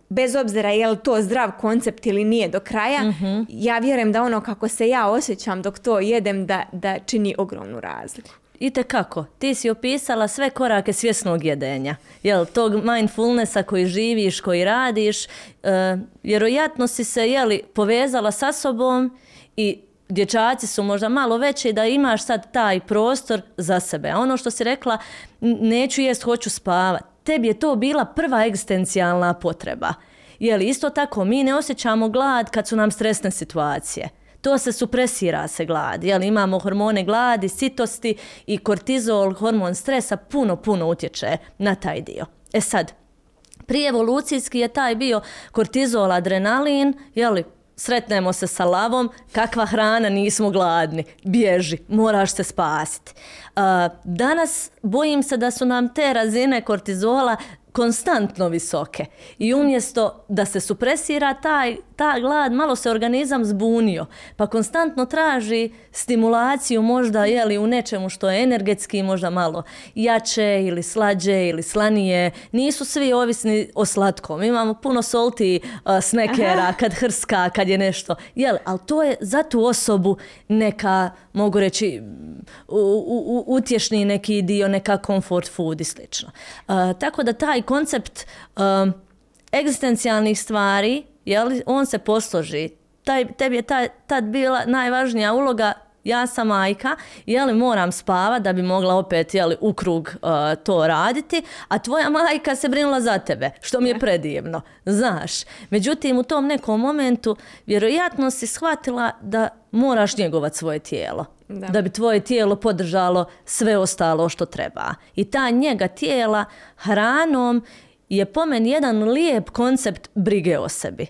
bez obzira je li to zdrav koncept ili nije do kraja, mhm. ja vjerujem da ono kako se ja osjećam dok to jedem da, da čini ogromnu razliku. I kako, ti si opisala sve korake svjesnog jedenja. Jel, tog mindfulnessa koji živiš, koji radiš, uh, vjerojatno si se jeli, povezala sa sobom i dječaci su možda malo veći da imaš sad taj prostor za sebe. A ono što si rekla, neću jest, hoću spavat. Tebi je to bila prva egzistencijalna potreba. Jeli, isto tako, mi ne osjećamo glad kad su nam stresne situacije to se supresira se glad. Jel, imamo hormone gladi, sitosti i kortizol, hormon stresa, puno, puno utječe na taj dio. E sad, Prije evolucijski je taj bio kortizol, adrenalin, jeli, sretnemo se sa lavom, kakva hrana, nismo gladni, bježi, moraš se spasiti. Danas bojim se da su nam te razine kortizola konstantno visoke i umjesto da se supresira taj, ta glad, malo se organizam zbunio, pa konstantno traži stimulaciju možda jeli, u nečemu što je energetski možda malo jače ili slađe ili slanije. Nisu svi ovisni o slatkom. Imamo puno solti uh, snekera kad hrska, kad je nešto. Jel, ali to je za tu osobu neka, mogu reći, u, u, utješni neki dio, neka comfort food i slično. Uh, tako da taj koncept um, egzistencijalnih stvari, jel, on se posloži. Taj, tebi je ta, tad bila najvažnija uloga ja sam majka, je li moram spava da bi mogla opet je li, u krug uh, to raditi, a tvoja majka se brinula za tebe, što mi je predivno, znaš. Međutim, u tom nekom momentu vjerojatno si shvatila da moraš njegovat svoje tijelo. Da. da bi tvoje tijelo podržalo sve ostalo što treba. I ta njega tijela hranom je po meni jedan lijep koncept brige o sebi.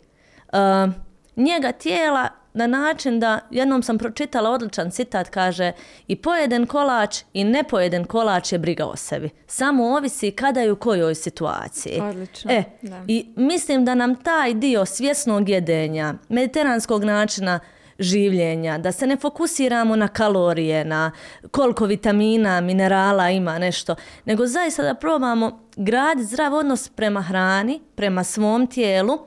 Uh, njega tijela na način da jednom sam pročitala odličan citat kaže i pojeden kolač i nepojeden kolač je briga o sebi. Samo ovisi kada i u kojoj situaciji. Odlično. E, I mislim da nam taj dio svjesnog jedenja, mediteranskog načina življenja, da se ne fokusiramo na kalorije, na koliko vitamina, minerala ima nešto, nego zaista da probamo graditi zdrav odnos prema hrani, prema svom tijelu,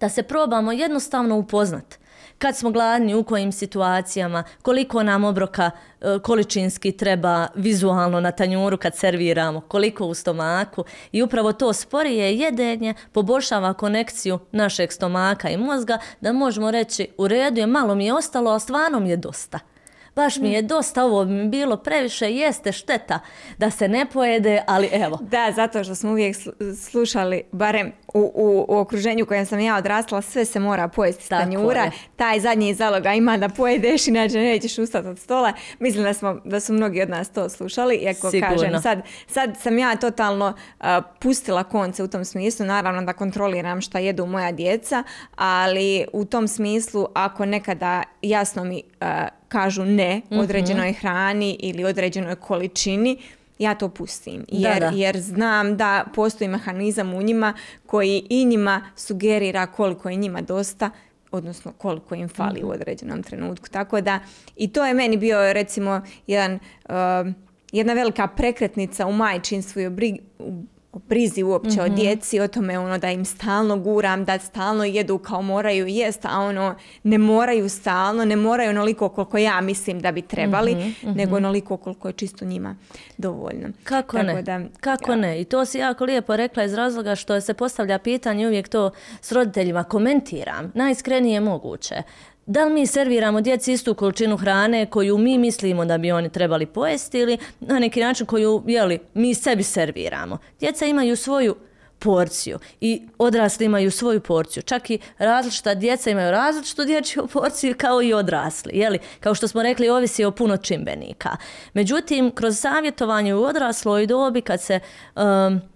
da se probamo jednostavno upoznati kad smo gladni, u kojim situacijama, koliko nam obroka e, količinski treba vizualno na tanjuru kad serviramo, koliko u stomaku. I upravo to sporije jedenje poboljšava konekciju našeg stomaka i mozga da možemo reći u redu je malo mi je ostalo, a stvarno mi je dosta. Baš mi je dosta, ovo mi bilo previše, jeste šteta da se ne pojede, ali evo. Da, zato što smo uvijek slušali, barem u, u, u okruženju kojem sam ja odrasla, sve se mora pojesti s tanjura. Taj zadnji zaloga ima da pojedeš, inače nećeš ustati od stola. Mislim da, smo, da su mnogi od nas to slušali. Iako kažem, sad, sad sam ja totalno pustila konce u tom smislu. Naravno da kontroliram šta jedu moja djeca, ali u tom smislu ako nekada jasno mi kažu ne mhm. određenoj hrani ili određenoj količini, ja to pustim. Jer, jer znam da postoji mehanizam u njima koji i njima sugerira koliko je njima dosta, odnosno koliko im fali u mhm. određenom trenutku. Tako da i to je meni bio recimo jedan, uh, jedna velika prekretnica u majčinstvu i u o brizi uopće o mhm. djeci, o tome ono da im stalno guram, da stalno jedu kao moraju jest, a ono ne moraju stalno, ne moraju onoliko koliko ja mislim da bi trebali, mm nego onoliko koliko je čisto njima dovoljno. Kako ne? Da, Kako ne? I to si jako lijepo rekla iz razloga što se postavlja pitanje, uvijek to s roditeljima komentiram, najiskrenije moguće. Da li mi serviramo djeci istu količinu hrane koju mi mislimo da bi oni trebali pojesti ili na neki način koju jeli, mi sebi serviramo. Djeca imaju svoju porciju i odrasli imaju svoju porciju. Čak i različita djeca imaju različitu dječju porciju kao i odrasli. Jeli? Kao što smo rekli, ovisi o puno čimbenika. Međutim, kroz savjetovanje u odrasloj dobi kad se... Um,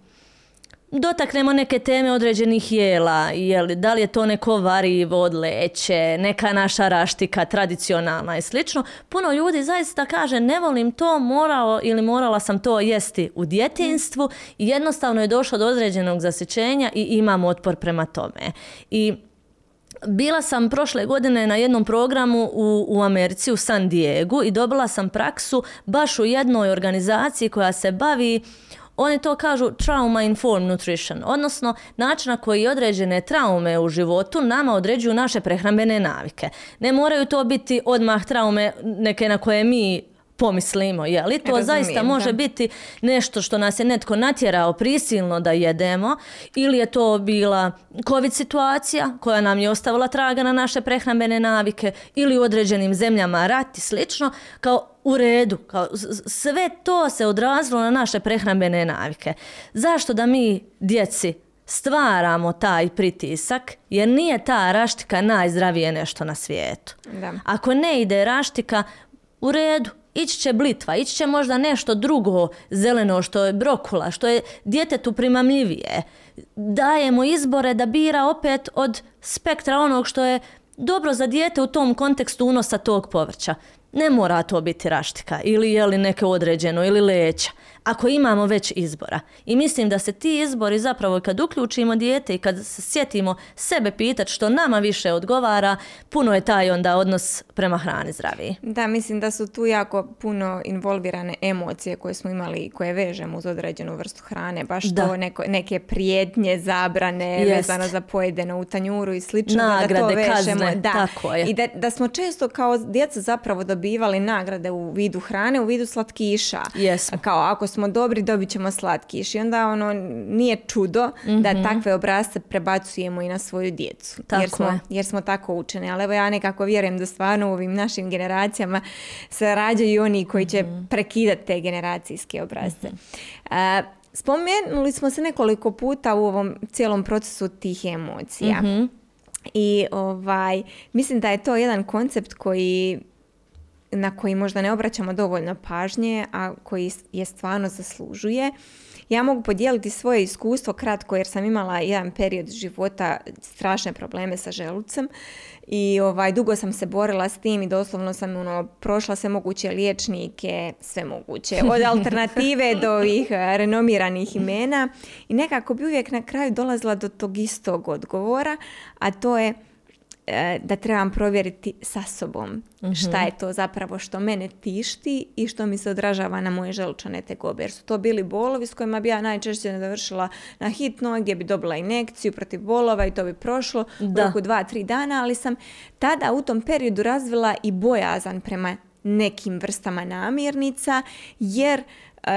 dotaknemo neke teme određenih jela, jeli, da li je to neko varivo od leće, neka naša raštika tradicionalna i slično, puno ljudi zaista kaže ne volim to, morao ili morala sam to jesti u djetinstvu i jednostavno je došlo do određenog zasićenja i imam otpor prema tome. I bila sam prošle godine na jednom programu u, u Americi, u San Diego i dobila sam praksu baš u jednoj organizaciji koja se bavi oni to kažu trauma informed nutrition, odnosno način na koji određene traume u životu nama određuju naše prehrambene navike. Ne moraju to biti odmah traume neke na koje mi pomislimo, je li to zaista može biti nešto što nas je netko natjerao prisilno da jedemo ili je to bila covid situacija koja nam je ostavila traga na naše prehrambene navike ili u određenim zemljama rat i slično, kao u redu, kao sve to se odrazilo na naše prehrambene navike. Zašto da mi djeci stvaramo taj pritisak jer nije ta raštika najzdravije nešto na svijetu. Da. Ako ne ide raštika, u redu, ići će blitva, ići će možda nešto drugo zeleno što je brokula, što je djetetu primamljivije. Dajemo izbore da bira opet od spektra onog što je dobro za dijete u tom kontekstu unosa tog povrća. Ne mora to biti raštika ili je li neke određeno ili leća ako imamo već izbora. I mislim da se ti izbori zapravo kad uključimo dijete i kad se sjetimo sebe pitati što nama više odgovara, puno je taj onda odnos prema hrani zdraviji. Da, mislim da su tu jako puno involvirane emocije koje smo imali i koje vežemo uz određenu vrstu hrane, baš to neko, neke prijetnje, zabrane Jest. vezano za pojedeno u tanjuru i slično. Nagrade, da to vežemo. Kazne, da. tako je. I da, da smo često kao djeca zapravo dobivali nagrade u vidu hrane, u vidu slatkiša. Jesmo. Kao ako smo dobri, dobit ćemo slatkiš. I onda ono, nije čudo da mhm. takve obrazce prebacujemo i na svoju djecu. Tako jer, smo, jer smo tako učeni. Ali evo ja nekako vjerujem da stvarno u ovim našim generacijama se rađaju oni koji će mm prekidati te generacijske obrazce. mm spomenuli smo se nekoliko puta u ovom cijelom procesu tih emocija. Mhm. I ovaj, mislim da je to jedan koncept koji na koji možda ne obraćamo dovoljno pažnje, a koji je stvarno zaslužuje. Ja mogu podijeliti svoje iskustvo kratko jer sam imala jedan period života strašne probleme sa želucem i ovaj, dugo sam se borila s tim i doslovno sam ono, prošla sve moguće liječnike, sve moguće, od alternative do ovih renomiranih imena i nekako bi uvijek na kraju dolazila do tog istog odgovora, a to je da trebam provjeriti sa sobom mhm. šta je to zapravo što mene tišti i što mi se odražava na moje želučane tegobe. Jer su to bili bolovi s kojima bi ja najčešće završila na hitno gdje bi dobila inekciju protiv bolova i to bi prošlo da. u roku dva, tri dana, ali sam tada u tom periodu razvila i bojazan prema nekim vrstama namirnica jer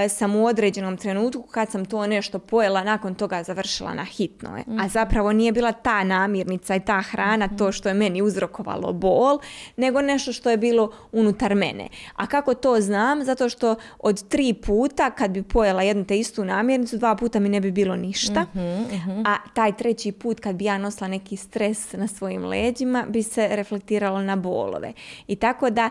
sam u određenom trenutku kad sam to nešto pojela nakon toga završila na hitno. A mhm. zapravo nije bila ta namirnica i ta hrana to mhm. što je meni uzrokovalo bol, nego nešto što je bilo unutar mene. A kako to znam? Zato što od tri puta kad bi pojela jednu te istu namirnicu, dva puta mi ne bi bilo ništa. Mhm, A taj treći put kad bi ja nosila neki stres na svojim leđima bi se reflektiralo na bolove. I tako da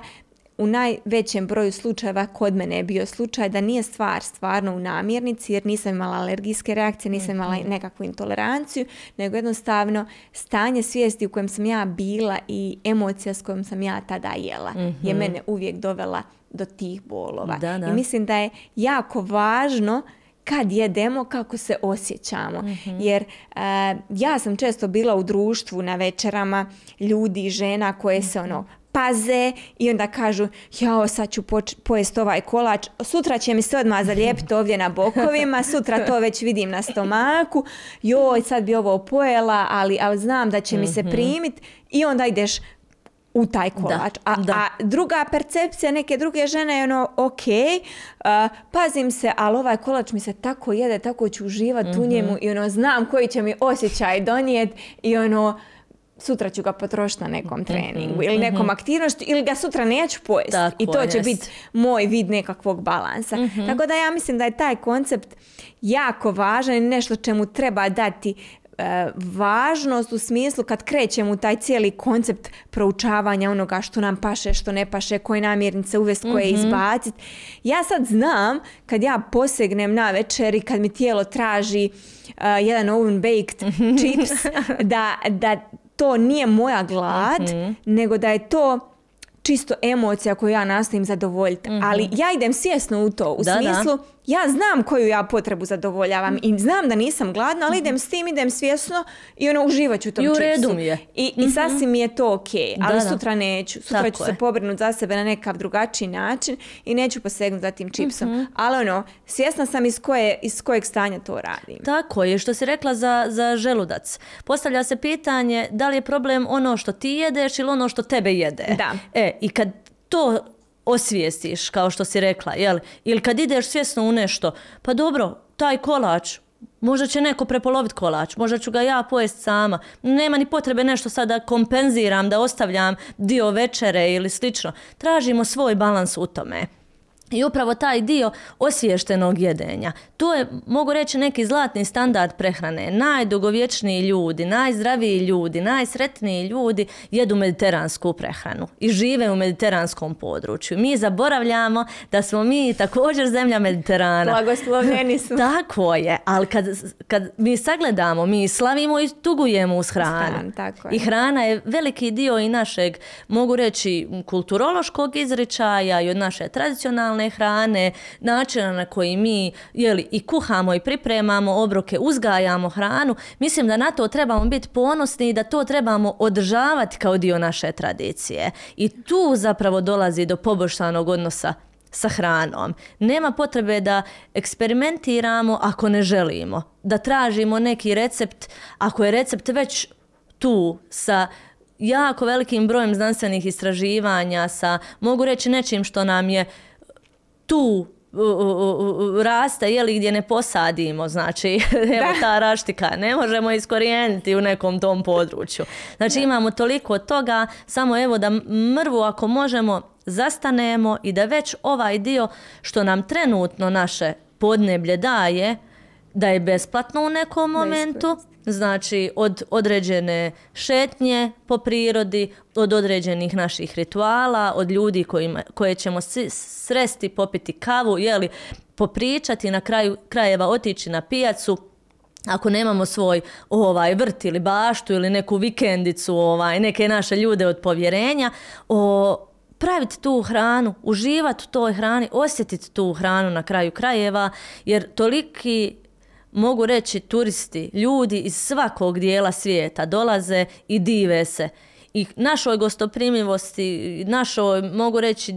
u najvećem broju slučajeva kod mene je bio slučaj da nije stvar stvarno u namirnici jer nisam imala alergijske reakcije, nisam imala mhm. nekakvu intoleranciju, nego jednostavno stanje svijesti u kojem sam ja bila i emocija s kojom sam ja tada jela je mhm. mene uvijek dovela do tih bolova. I mislim da je jako važno kad jedemo kako se osjećamo. Mhm. Jer eh, ja sam često bila u društvu na večerama ljudi žena koje se ono paze i onda kažu jao sad ću pojesti ovaj kolač, sutra će mi se odmah zalijepiti ovdje na bokovima, sutra to već vidim na stomaku, joj sad bi ovo pojela, ali, ali znam da će mi se mhm. primiti i onda ideš u taj kolač. a, a, druga percepcija neke druge žene je ono, ok, uh, pazim se, ali ovaj kolač mi se tako jede, tako ću uživati u mhm. njemu i ono, znam koji će mi osjećaj donijeti i ono, sutra ću ga potrošiti na nekom mhm, treningu ili nekom mhm. aktivnosti ili ga sutra neću pojesti i to će biti moj vid nekakvog balansa. Mhm. Tako da ja mislim da je taj koncept jako važan i nešto čemu treba dati e, važnost u smislu kad krećemo u taj cijeli koncept proučavanja onoga što nam paše, što ne paše, koje namirnice uvesti, koje izbaciti. Ja sad znam kad ja posegnem na večer i kad mi tijelo traži uh, jedan oven baked chips da, da to nije moja glad, mhm. nego da je to čisto emocija koju ja nastojim zadovoljiti. Mhm. Ali ja idem svjesno u to, u smislu ja znam koju ja potrebu zadovoljavam i znam da nisam gladna, ali idem s tim, idem svjesno i ono uživat ću u tom I u redu mi je. I, i mhm. sasvim mi je to ok, ali sutra neću. Sutra ću se pobrinuti za sebe na nekav drugačiji način i neću posegnuti za tim čipsom. Mhm. Ali ono, svjesna sam iz, koje, iz kojeg stanja to radim. Tako je, što si rekla za, za želudac. Postavlja se pitanje da li je problem ono što ti jedeš ili ono što tebe jede. Da. E, i kad to osvijestiš, kao što si rekla, jel? Ili kad ideš svjesno u nešto, pa dobro, taj kolač, možda će neko prepoloviti kolač, možda ću ga ja pojesti sama. Nema ni potrebe nešto sad da kompenziram, da ostavljam dio večere ili slično. Tražimo svoj balans u tome. I upravo taj dio osviještenog jedenja. To je, mogu reći, neki zlatni standard prehrane. Najdugovječniji ljudi, najzdraviji ljudi, najsretniji ljudi jedu mediteransku prehranu i žive u mediteranskom području. Mi zaboravljamo da smo mi također zemlja Mediterana. Blagoslovljeni smo. Tako je, ali kad, kad mi sagledamo, mi slavimo i tugujemo uz hranu. Hran, tako je. I hrana je veliki dio i našeg, mogu reći, kulturološkog izričaja i od naše tradicionalne hrane, načina na koji mi jeli, i kuhamo i pripremamo obroke, uzgajamo hranu. Mislim da na to trebamo biti ponosni i da to trebamo održavati kao dio naše tradicije. I tu zapravo dolazi do poboljšanog odnosa sa hranom. Nema potrebe da eksperimentiramo ako ne želimo. Da tražimo neki recept ako je recept već tu sa jako velikim brojem znanstvenih istraživanja, sa mogu reći nečim što nam je tu u, u, u, raste, jeli gdje ne posadimo, znači evo ta raštika, ne možemo iskorijeniti u nekom tom području. Znači da. imamo toliko toga, samo evo da mrvu ako možemo zastanemo i da već ovaj dio što nam trenutno naše podneblje daje, da je besplatno u nekom momentu, znači od određene šetnje po prirodi, od određenih naših rituala, od ljudi kojima, koje ćemo sresti, popiti kavu, jeli, popričati, na kraju krajeva otići na pijacu, ako nemamo svoj ovaj vrt ili baštu ili neku vikendicu, ovaj neke naše ljude od povjerenja, o praviti tu hranu, uživati u toj hrani, osjetiti tu hranu na kraju krajeva, jer toliki mogu reći turisti, ljudi iz svakog dijela svijeta dolaze i dive se. I našoj gostoprimljivosti, našoj, mogu reći,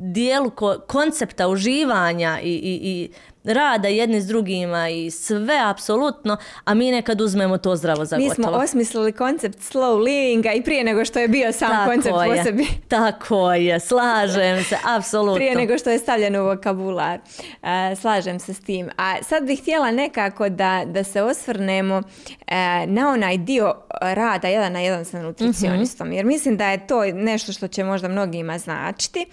dijelu koncepta uživanja i, i, i rada jedni s drugima i sve apsolutno, a mi nekad uzmemo to zdravo za mi gotovo. Mi smo osmislili koncept slow livinga i prije nego što je bio sam Tako koncept je. po sebi. Tako je, slažem se, apsolutno. Prije nego što je stavljeno u vokabular. Slažem se s tim. A sad bih htjela nekako da, da se osvrnemo uh, na onaj dio rada jedan na jedan sa nutricionistom. Mm-hmm. Jer mislim da je to nešto što će možda mnogima značiti.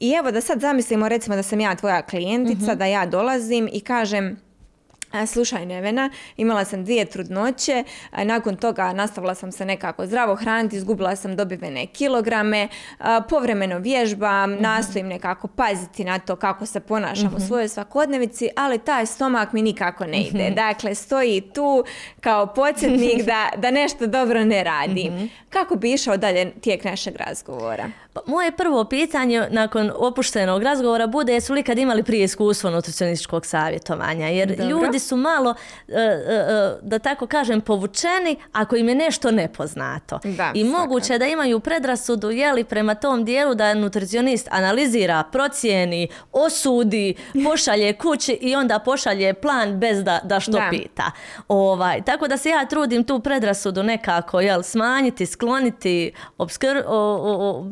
I evo da sad zamislimo recimo da sam ja tvoja klijentica, mm-hmm. da ja dolazim i kažem slušaj Nevena, imala sam dvije trudnoće, nakon toga nastavila sam se nekako zdravo hraniti, izgubila sam dobivene kilograme, povremeno vježbam, mm-hmm. nastojim nekako paziti na to kako se ponašam mm-hmm. u svojoj svakodnevici, ali taj stomak mi nikako ne ide. Mm-hmm. Dakle, stoji tu kao podsjetnik da, da nešto dobro ne. Mm-hmm. Kako bi išao dalje tijek našeg razgovora? Pa, moje prvo pitanje nakon opuštenog razgovora bude jesu li kad imali prije iskustvo nutricionističkog savjetovanja, jer Dobro. ljudi su malo, uh, uh, da tako kažem, povučeni ako im je nešto nepoznato. Da, I moguće da imaju predrasudu, jeli prema tom dijelu da nutricionist analizira, procijeni, osudi, pošalje kući i onda pošalje plan bez da, da što da. pita. Ovaj, tako da se ja trudim tu predrasudu nekako jel, smanjiti, skloniti, obskr, o, o, o,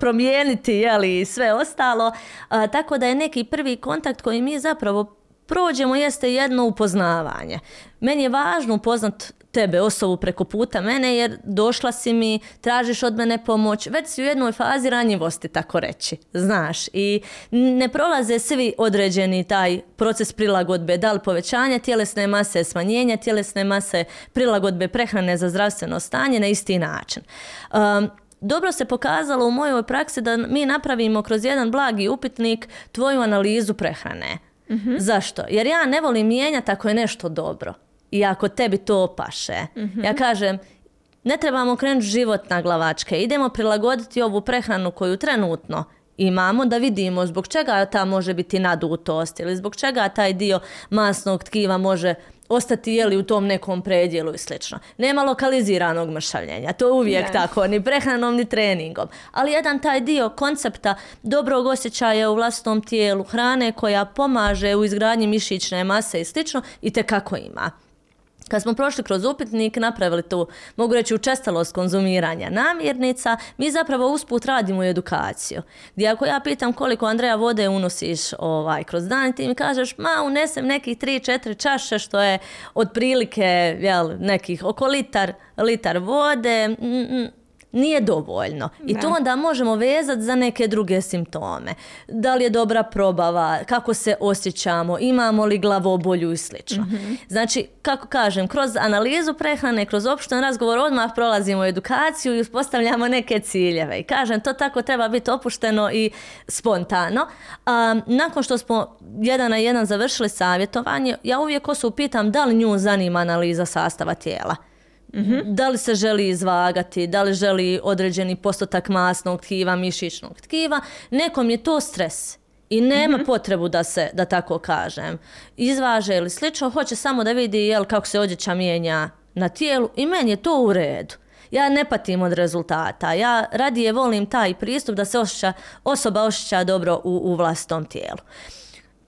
promijeniti jeli, sve ostalo. A, tako da je neki prvi kontakt koji mi zapravo prođemo jeste jedno upoznavanje. Meni je važno upoznat tebe, osobu preko puta mene, jer došla si mi, tražiš od mene pomoć, već si u jednoj fazi ranjivosti, tako reći, znaš. I ne prolaze svi određeni taj proces prilagodbe, da li povećanja tjelesne mase, smanjenja tjelesne mase, prilagodbe prehrane za zdravstveno stanje na isti način. Um, dobro se pokazalo u mojoj praksi da mi napravimo kroz jedan blagi upitnik tvoju analizu prehrane. Mm-hmm. Zašto? Jer ja ne volim mijenjati ako je nešto dobro i ako tebi to paše. Mm-hmm. Ja kažem, ne trebamo krenuti život na glavačke, idemo prilagoditi ovu prehranu koju trenutno imamo da vidimo zbog čega ta može biti nadutost ili zbog čega taj dio masnog tkiva može ostati jeli u tom nekom predjelu i slično. Nema lokaliziranog mršavljenja, to je uvijek tako, ni prehranom ni treningom. Ali jedan taj dio koncepta dobrog osjećaja u vlastnom tijelu, hrane koja pomaže u izgradnji mišićne mase i slično i te kako ima. Kad smo prošli kroz upitnik, napravili tu, mogu reći, učestalost konzumiranja namirnica, mi zapravo usput radimo edukaciju. Gdje ako ja pitam koliko Andreja vode unosiš ovaj, kroz dan, ti mi kažeš, ma unesem nekih 3-4 čaše, što je otprilike jel, nekih oko litar, litar vode, mm, mm, nije dovoljno. I Da. to onda možemo vezati za neke druge simptome. Da li je dobra probava, kako se osjećamo, imamo li glavobolju i slično. Znači, kako kažem, kroz analizu prehrane, kroz opšten razgovor odmah prolazimo edukaciju i uspostavljamo neke ciljeve. I kažem, to tako treba biti opušteno i spontano. A, nakon što smo jedan na jedan završili savjetovanje, ja uvijek osobu pitam da li nju zanima analiza sastava tijela. Da li se želi izvagati, da li želi određeni postotak masnog tkiva, mišićnog tkiva, nekom je to stres. I nema potrebu da se, da tako kažem, izvaže ili slično, hoće samo da vidi jel, kako se odjeća mijenja na tijelu i meni je to u redu. Ja ne patim od rezultata, ja radije volim taj pristup da se osjeća, osoba osjeća dobro u, u vlastitom tijelu.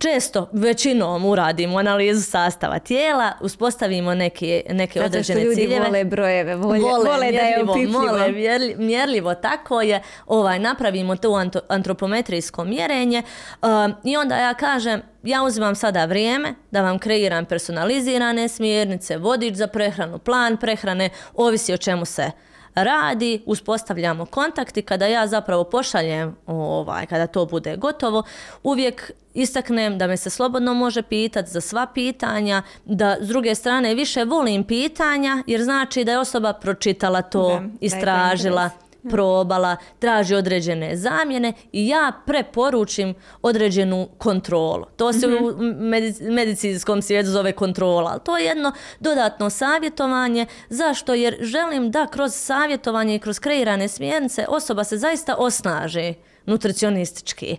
Često, većinom uradimo analizu sastava tijela, uspostavimo neke, neke Zato što određene ljudi ciljeve. vole brojeve, vole, vole, da je mjerljivo, vole mjerli- mjerljivo, tako je, ovaj, napravimo to antropometrijsko mjerenje um, i onda ja kažem, ja uzimam sada vrijeme da vam kreiram personalizirane smjernice, vodič za prehranu, plan prehrane, ovisi o čemu se radi, uspostavljamo kontakt i kada ja zapravo pošaljem ovaj, kada to bude gotovo, uvijek istaknem da me se slobodno može pitati za sva pitanja, da s druge strane više volim pitanja jer znači da je osoba pročitala to, Da, da je istražila. Probala, traži određene zamjene i ja preporučim određenu kontrolu. To se u medic- medicinskom svijetu zove kontrola, ali to je jedno dodatno savjetovanje. Zašto? Jer želim da kroz savjetovanje i kroz kreirane smjernice osoba se zaista osnaži nutricionistički.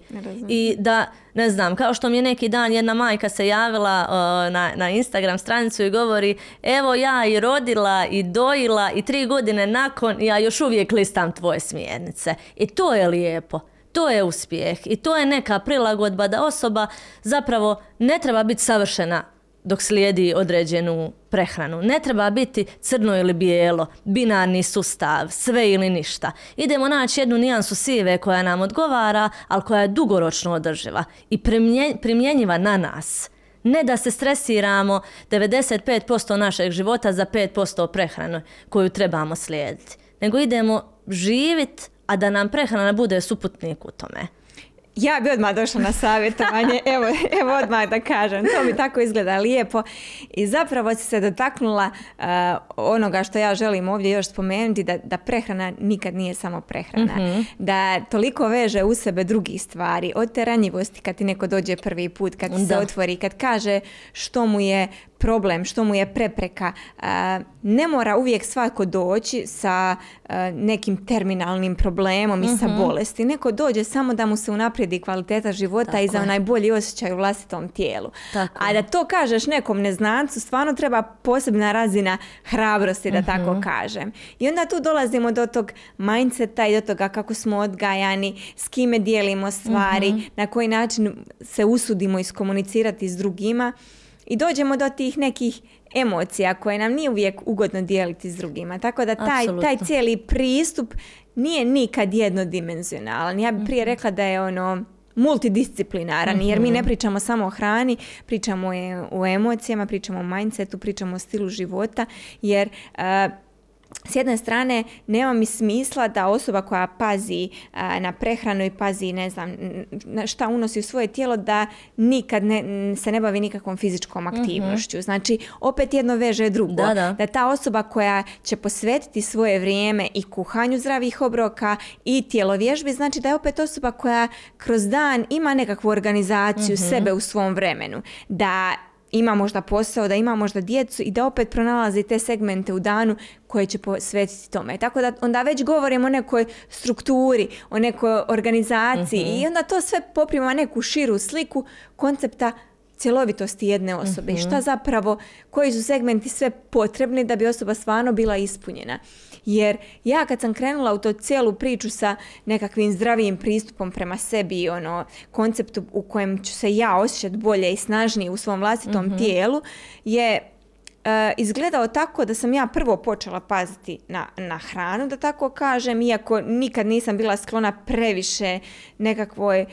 I da, ne znam, kao što mi je neki dan jedna majka se javila uh, na, na Instagram stranicu i govori evo ja i rodila i dojila i tri godine nakon ja još uvijek listam tvoje smjernice. I to je lijepo. To je uspjeh i to je neka prilagodba da osoba zapravo ne treba biti savršena dok slijedi određenu prehranu. Ne treba biti crno ili bijelo, binarni sustav, sve ili ništa. Idemo naći jednu nijansu sive koja nam odgovara, ali koja je dugoročno održiva i primje- primjenjiva na nas. Ne da se stresiramo 95% našeg života za 5% prehrane koju trebamo slijediti. Nego idemo živit, a da nam prehrana bude suputnik u tome. Ja bi odmah došla na savjetovanje, evo, evo odmah da kažem, to mi tako izgleda lijepo. I zapravo si se dotaknula uh, onoga što ja želim ovdje još spomenuti, da, da prehrana nikad nije samo prehrana, da toliko veže u sebe drugih stvari, od te ranjivosti kad ti neko dođe prvi put, kad se otvori, kad kaže što mu je problem, što mu je prepreka. Ne mora uvijek svako doći sa nekim terminalnim problemom i sa Mhm. bolesti. Neko dođe samo da mu se unaprijedi kvaliteta života i za onaj bolji osjećaj u vlastitom tijelu. Tako A da to kažeš nekom neznancu, stvarno treba posebna razina hrabrosti, da tako Mhm. kažem. I onda tu dolazimo do tog mindseta i do toga kako smo odgajani, s kime dijelimo stvari, Mhm. na koji način se usudimo iskomunicirati s drugima i dođemo do tih nekih emocija koje nam nije uvijek ugodno dijeliti s drugima. Tako da taj, taj cijeli pristup nije nikad jednodimenzionalan. Ja bih prije rekla da je ono multidisciplinaran, jer mi ne pričamo samo o hrani, pričamo o emocijama, pričamo o mindsetu, pričamo o stilu života, jer e, s jedne strane nema mi smisla da osoba koja pazi a, na prehranu i pazi ne znam na šta unosi u svoje tijelo da nikad ne, se ne bavi nikakvom fizičkom aktivnošću. Znači opet jedno veže drugo. Da, da. da ta osoba koja će posvetiti svoje vrijeme i kuhanju zdravih obroka i tjelovježbi, znači da je opet osoba koja kroz dan ima nekakvu organizaciju sebe u svom vremenu. Da ima možda posao, da ima možda djecu i da opet pronalazi te segmente u danu koje će posvetiti tome. Tako da onda već govorimo o nekoj strukturi, o nekoj organizaciji i onda to sve poprima neku širu sliku koncepta cjelovitosti jedne osobe i šta zapravo, koji su segmenti sve potrebni da bi osoba stvarno bila ispunjena. Jer ja kad sam krenula u to cijelu priču sa nekakvim zdravijim pristupom prema sebi i ono konceptu u kojem ću se ja osjećati bolje i snažnije u svom vlastitom tijelu je e, izgledao tako da sam ja prvo počela paziti na, na hranu, da tako kažem, iako nikad nisam bila sklona previše nekakvoj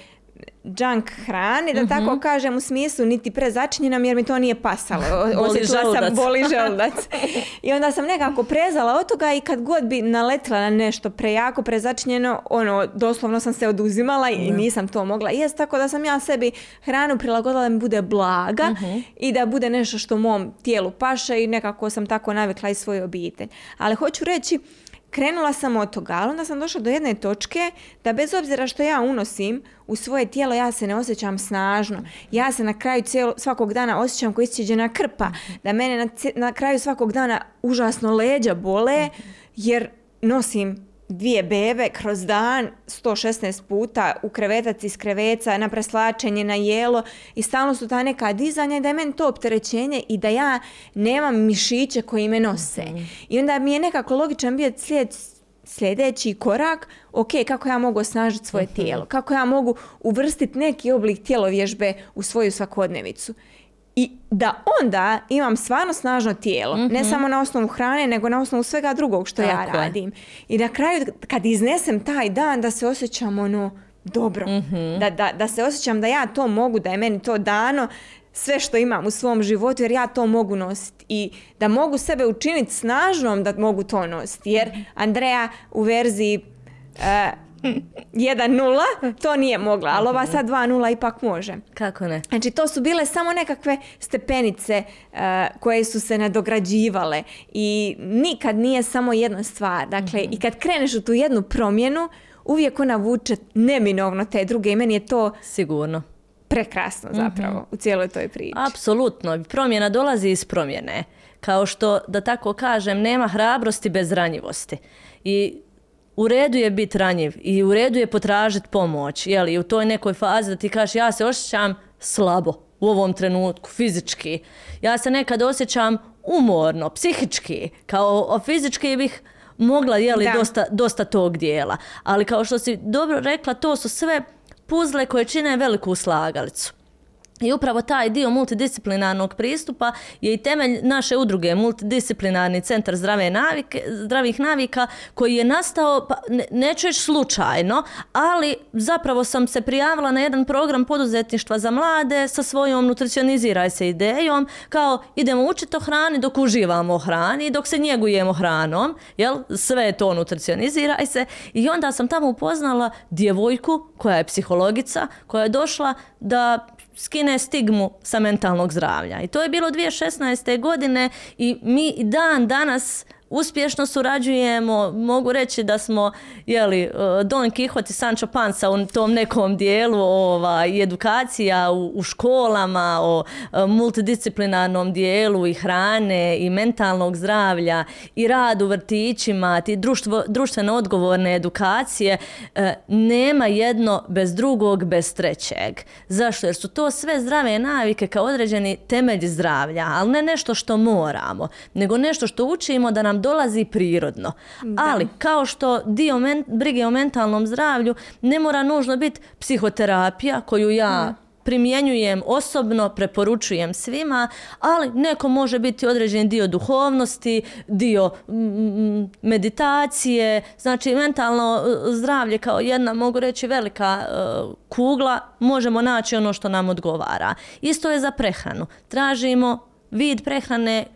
junk hrane, da tako kažem, u smislu niti prezačinjena jer mi to nije pasalo. Osjetila želudac. sam boli želudac. I onda sam nekako prezala od toga i kad god bi naletila na nešto prejako, prezačinjeno, ono, doslovno sam se oduzimala i nisam to mogla jest, tako da sam ja sebi hranu prilagodila da mi bude blaga i da bude nešto što mom tijelu paše i nekako sam tako navikla i svoju obitelj. Ali hoću reći, Krenula sam od toga, ali onda sam došla do jedne točke da bez obzira što ja unosim u svoje tijelo, ja se ne osjećam snažno. Ja se na kraju cijelo, svakog dana osjećam kao iscijeđena krpa. Da mene na, na kraju svakog dana užasno leđa bole, jer nosim dvije bebe kroz dan 116 puta u krevetac iz kreveca, na preslačenje, na jelo i stalno su ta neka dizanja i da je meni to opterećenje i da ja nemam mišiće koji me nose. I onda mi je nekako logičan bio slijed, sljedeći korak, ok, kako ja mogu osnažiti svoje tijelo, kako ja mogu uvrstiti neki oblik tjelovježbe u svoju svakodnevicu. I da onda imam stvarno snažno tijelo, ne samo na osnovu hrane, nego na osnovu svega drugog što ja Tako je. radim. I na kraju kad iznesem taj dan da se osjećam ono dobro. Da, da, da se osjećam da ja to mogu, da je meni to dano sve što imam u svom životu jer ja to mogu nositi i da mogu sebe učiniti snažnom da mogu to nositi jer Andreja u verziji e, 1.0 to nije mogla, ali ova sad 2.0 ipak može. Kako ne? Znači to su bile samo nekakve stepenice eh, koje su se nadograđivale i nikad nije samo jedna stvar. Dakle, i kad kreneš u tu jednu promjenu, uvijek ona vuče neminovno te druge i meni je to Sigurno. prekrasno zapravo u cijeloj toj priči. Apsolutno. Promjena dolazi iz promjene. Kao što, da tako kažem, nema hrabrosti bez ranjivosti. I u redu je biti ranjiv i u redu je potražiti pomoć. Jeli, u toj nekoj fazi da ti kažeš ja se osjećam slabo u ovom trenutku, fizički. Ja se nekad osjećam umorno, psihički. Kao fizički bih mogla jeli, Da. dosta, dosta tog dijela. Ali kao što si dobro rekla, to su sve puzle koje čine veliku slagalicu. I upravo taj dio multidisciplinarnog pristupa je i temelj naše udruge Multidisciplinarni centar zdrave navike, zdravih navika koji je nastao, pa, ne, neću reći slučajno, ali zapravo sam se prijavila na jedan program poduzetništva za mlade sa svojom nutricioniziraj se idejom, kao idemo učiti o hrani dok uživamo o hrani dok se njegujemo hranom, jel? sve je to nutricioniziraj se i onda sam tamo upoznala djevojku koja je psihologica, koja je došla da skine stigmu sa mentalnog zdravlja. I to je bilo 2016. godine i mi dan danas uspješno surađujemo, mogu reći da smo jeli, eh, Don Quixote i Sancho Panza u tom nekom dijelu ovaj, edukacija u, u školama o eh, multidisciplinarnom dijelu i hrane i mentalnog zdravlja i rad u vrtićima, ti društvo, društveno odgovorne edukacije, eh, nema jedno bez drugog, bez trećeg. Zašto? Jer su to sve zdrave navike kao određeni temelj zdravlja, ali ne nešto što moramo, nego nešto što učimo da nam dolazi prirodno. Ali, kao što dio men- brige o mentalnom zdravlju ne mora nužno biti psihoterapija koju ja primjenjujem osobno, preporučujem svima, ali neko može biti određen dio duhovnosti, dio mm, meditacije, znači mentalno e, zdravlje kao jedna, mogu reći, velika e, kugla, možemo naći ono što nam odgovara. Isto je za prehranu. Tražimo vid prehrane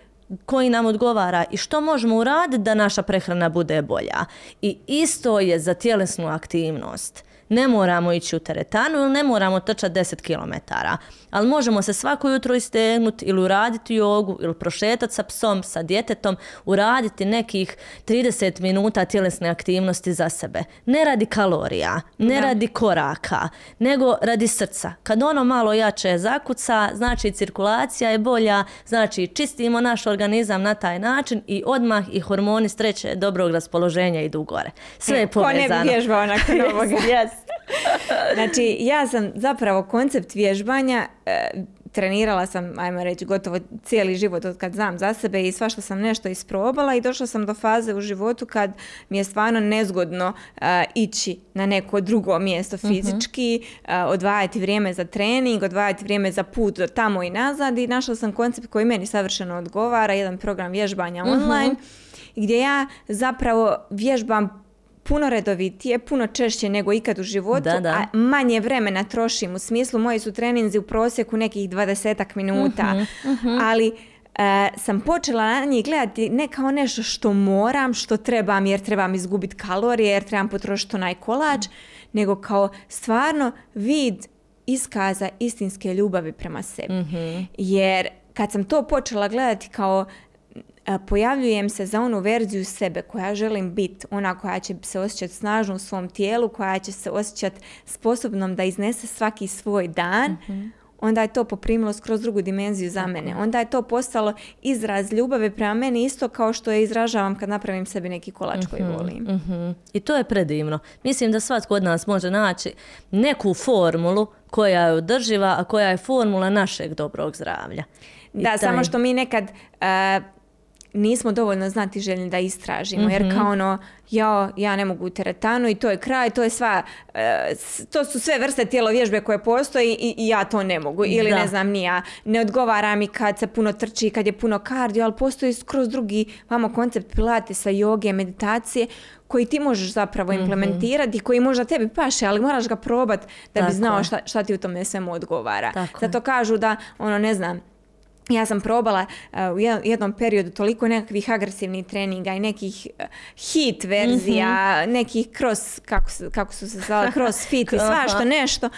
koji nam odgovara i što možemo uraditi da naša prehrana bude bolja. I isto je za tjelesnu aktivnost. Ne moramo ići u teretanu ili ne moramo trčati 10 km, ali možemo se svako jutro istegnuti ili uraditi jogu ili prošetati sa psom, sa djetetom, uraditi nekih 30 minuta tjelesne aktivnosti za sebe. Ne radi kalorija, ne radi koraka, nego radi srca. Kad ono malo jače zakuca, znači cirkulacija je bolja, znači čistimo naš organizam na taj način i odmah i hormoni sreće, dobrog raspoloženja idu gore. Sve je Ko ne povezano. bi vježbao nakon ovoga? Yes. Znači, ja sam zapravo koncept vježbanja e, trenirala sam, ajmo reći, gotovo cijeli život od kad znam za sebe i svašta sam nešto isprobala i došla sam do faze u životu kad mi je stvarno nezgodno e, ići na neko drugo mjesto fizički, e, odvajati vrijeme za trening, odvajati vrijeme za put do tamo i nazad i našla sam koncept koji meni savršeno odgovara, jedan program vježbanja online gdje ja zapravo vježbam puno redovitije, puno češće nego ikad u životu, Da, da. a manje vremena trošim. U smislu, moji su treninzi u prosjeku nekih dvadesetak minuta, Mhm, ali e, sam počela na njih gledati ne kao nešto što moram, što trebam jer trebam izgubiti kalorije, jer trebam potrošiti onaj kolač, nego kao stvarno vid iskaza istinske ljubavi prema sebi. Mhm. Jer kad sam to počela gledati kao pojavljujem se za onu verziju sebe koja želim biti, ona koja će se osjećati snažno u svom tijelu, koja će se osjećati sposobnom da iznese svaki svoj dan, onda je to poprimilo skroz drugu dimenziju za mene. Onda je to postalo izraz ljubavi prema meni isto kao što je izražavam kad napravim sebi neki kolač koji volim. Mhm. I to je predivno. Mislim da svatko od nas može naći neku formulu koja je održiva, a koja je formula našeg dobrog zdravlja. I Da, taj- samo što mi nekad a, nismo dovoljno znati željni da istražimo, Mhm. jer kao ono, ja, ja ne mogu u teretanu i to je kraj, to je sva, e, to su sve vrste tjelovježbe koje postoji i, i ja to ne mogu. Ili Da. ne znam, ni ja, ne odgovara mi kad se puno trči, kad je puno kardio, ali postoji skroz drugi vamo koncept pilatesa, joge, meditacije, koji ti možeš zapravo Mhm. implementirati, koji možda tebi paše, ali moraš ga probat da Tako bi znao šta, šta ti u tome svemu odgovara. Tako je. Zato kažu da, ono, ne znam, ja sam probala uh, u jed- jednom periodu toliko nekakvih agresivnih treninga i nekih uh, hit verzija, nekih cross, kako, kako su se zvali, crossfit i svašta nešto.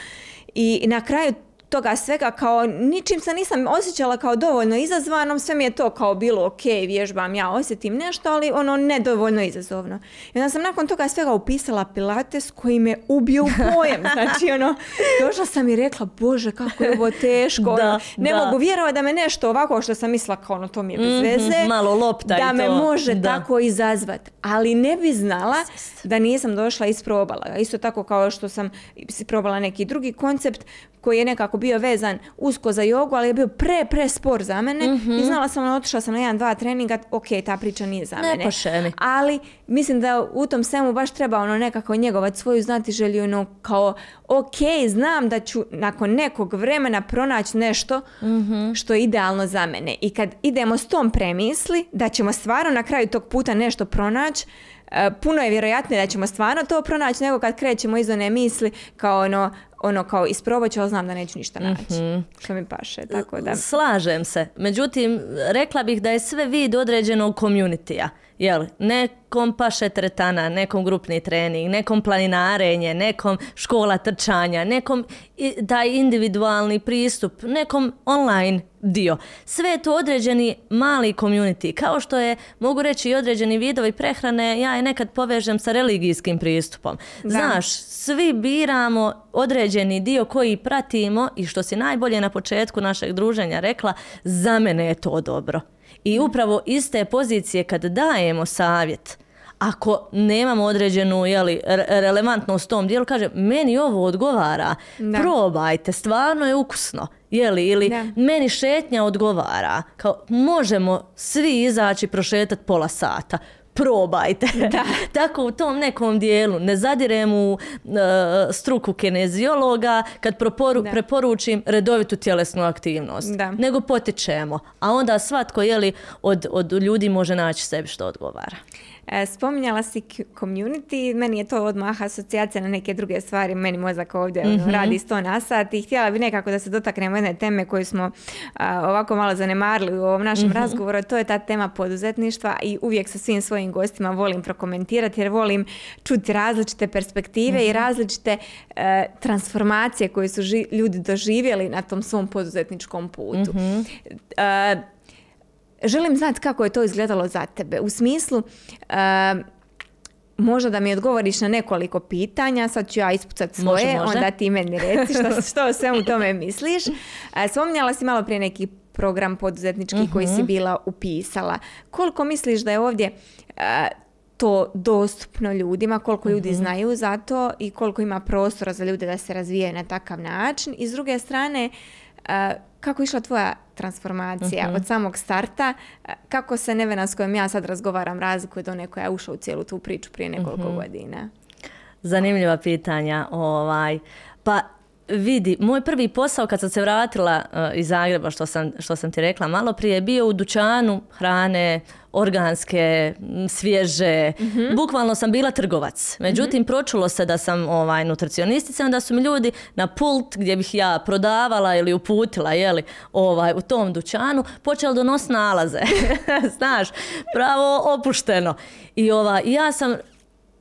I na kraju toga svega kao ničim se nisam osjećala kao dovoljno izazvanom, sve mi je to kao bilo ok, vježbam, ja osjetim nešto, ali ono nedovoljno izazovno. I onda sam nakon toga svega upisala pilates koji me ubio u pojem. Znači ono, došla sam i rekla, bože kako je ovo teško, Da, ono, ne da. mogu vjerovati da me nešto ovako što sam mislila kao ono to mi je bez Mhm, veze, malo lopta i da me to, može da. tako izazvat. Ali ne bi znala da nisam došla i isprobala. Isto tako kao što sam isprobala neki drugi koncept koji je nekako bio vezan usko za jogu, ali je bio pre, pre spor za mene. I znala sam, otišla sam na jedan, dva treninga, ok, ta priča nije za Ne mene. mi. Ali mislim da u tom svemu baš treba ono nekako njegovati svoju znati želju, ono kao ok, znam da ću nakon nekog vremena pronaći nešto što je idealno za mene. I kad idemo s tom premisli da ćemo stvarno na kraju tog puta nešto pronaći, puno je vjerojatnije da ćemo stvarno to pronaći nego kad krećemo iz one misli kao ono, ono kao isprobat ću, ali znam da neću ništa naći. Što mi paše, tako da. Slažem se. Međutim, rekla bih da je sve vid određenog community-a. Jel, nekom paše tretana, nekom grupni trening, nekom planinarenje, nekom škola trčanja, nekom taj individualni pristup, nekom online dio. Sve je to određeni mali community. Kao što je, mogu reći, i određeni vidovi prehrane, ja je nekad povežem sa religijskim pristupom. Znaš, svi biramo određeni dio koji pratimo i što si najbolje na početku našeg druženja rekla, za mene je to dobro. I upravo iz te pozicije kad dajemo savjet, ako nemamo određenu jeli, re- relevantnost tom dijelu, kaže meni ovo odgovara, Da. probajte, stvarno je ukusno. Jeli, ili Da. meni šetnja odgovara. Kao, možemo svi izaći prošetati pola sata. Probajte. Tako u tom nekom dijelu. Ne zadirem u e, struku kineziologa kad proporu, Da. preporučim redovitu tjelesnu aktivnost. Da. Nego potičemo. A onda svatko jeli, od, od ljudi može naći sebi što odgovara. E, Spominjala si community, meni je to odmah asocijacija na neke druge stvari, meni mozak ovdje ono, radi sto na sat i htjela bi nekako da se dotaknemo jedne teme koju smo a, ovako malo zanemarili u ovom našem razgovoru, a to je ta tema poduzetništva i uvijek sa svim svojim gostima volim prokomentirati jer volim čuti različite perspektive i različite e, transformacije koje su ži- ljudi doživjeli na tom svom poduzetničkom putu. E, želim znati kako je to izgledalo za tebe. U smislu, e, možda da mi odgovoriš na nekoliko pitanja, sad ću ja ispucati svoje, Može, može. onda ti meni reci što, što o svemu tome misliš. E, spominjala si malo prije neki program poduzetnički koji Mhm. si bila upisala. Koliko misliš da je ovdje e, to dostupno ljudima, koliko ljudi Mhm. znaju za to i koliko ima prostora za ljude da se razvijaju na takav način. I s druge strane, e, kako je išla tvoja transformacija Mhm. od samog starta, kako se Nevena s kojom ja sad razgovaram razlikuje od one koja je ušla u cijelu tu priču prije nekoliko Mhm. godina? Zanimljiva pitanja. Ovaj. Pa vidi, moj prvi posao kad sam se vratila uh, iz Zagreba, što sam, što sam ti rekla malo prije, bio u dućanu hrane, organske, svježe. Mhm. Bukvalno sam bila trgovac. Međutim, mm pročulo se da sam ovaj, nutricionistica, onda su mi ljudi na pult gdje bih ja prodavala ili uputila jeli, ovaj, u tom dućanu, počeli donositi nalaze. Znaš, pravo opušteno. I ovaj, ja sam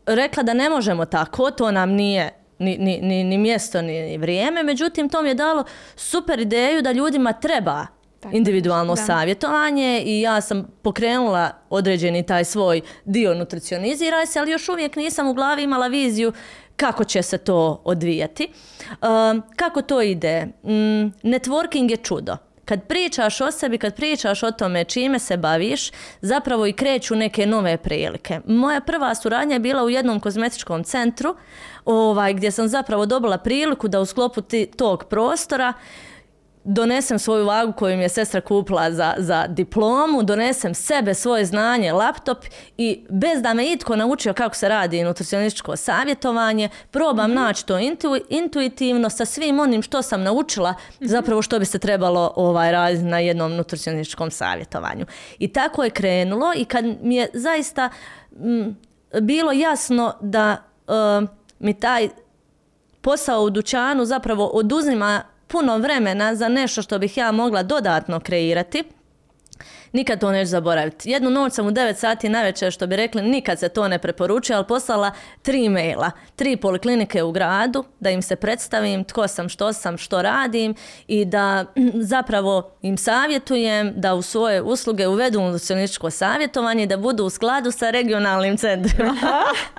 rekla da ne možemo tako, to nam nije ni, ni, ni, ni mjesto, ni, vrijeme. Međutim, to mi je dalo super ideju da ljudima treba individualno savjetovanje i ja sam pokrenula određeni taj svoj dio nutricionizira se, ali još uvijek nisam u glavi imala viziju kako će se to odvijati. Um, kako to ide? Mm, networking je čudo. Kad pričaš o sebi, kad pričaš o tome čime se baviš, zapravo i kreću neke nove prilike. Moja prva suradnja je bila u jednom kozmetičkom centru ovaj, gdje sam zapravo dobila priliku da u sklopu tog prostora donesem svoju vagu koju mi je sestra kupila za, za diplomu, donesem sebe, svoje znanje, laptop i bez da me itko naučio kako se radi nutricionističko savjetovanje, probam mm naći to intuitivno sa svim onim što sam naučila, mhm. zapravo što bi se trebalo ovaj, raditi na jednom nutricionističkom savjetovanju. I tako je krenulo i kad mi je zaista mm, bilo jasno da uh, mi taj posao u dućanu zapravo oduzima puno vremena za nešto što bih ja mogla dodatno kreirati Nikad to neću zaboraviti. Jednu noć sam u 9 sati navečer, što bi rekli, nikad se to ne preporučuje, ali poslala tri maila, tri poliklinike u gradu, da im se predstavim tko sam, što sam, što radim i da zapravo im savjetujem da u svoje usluge uvedu nutricionističko savjetovanje i da budu u skladu sa regionalnim centrima.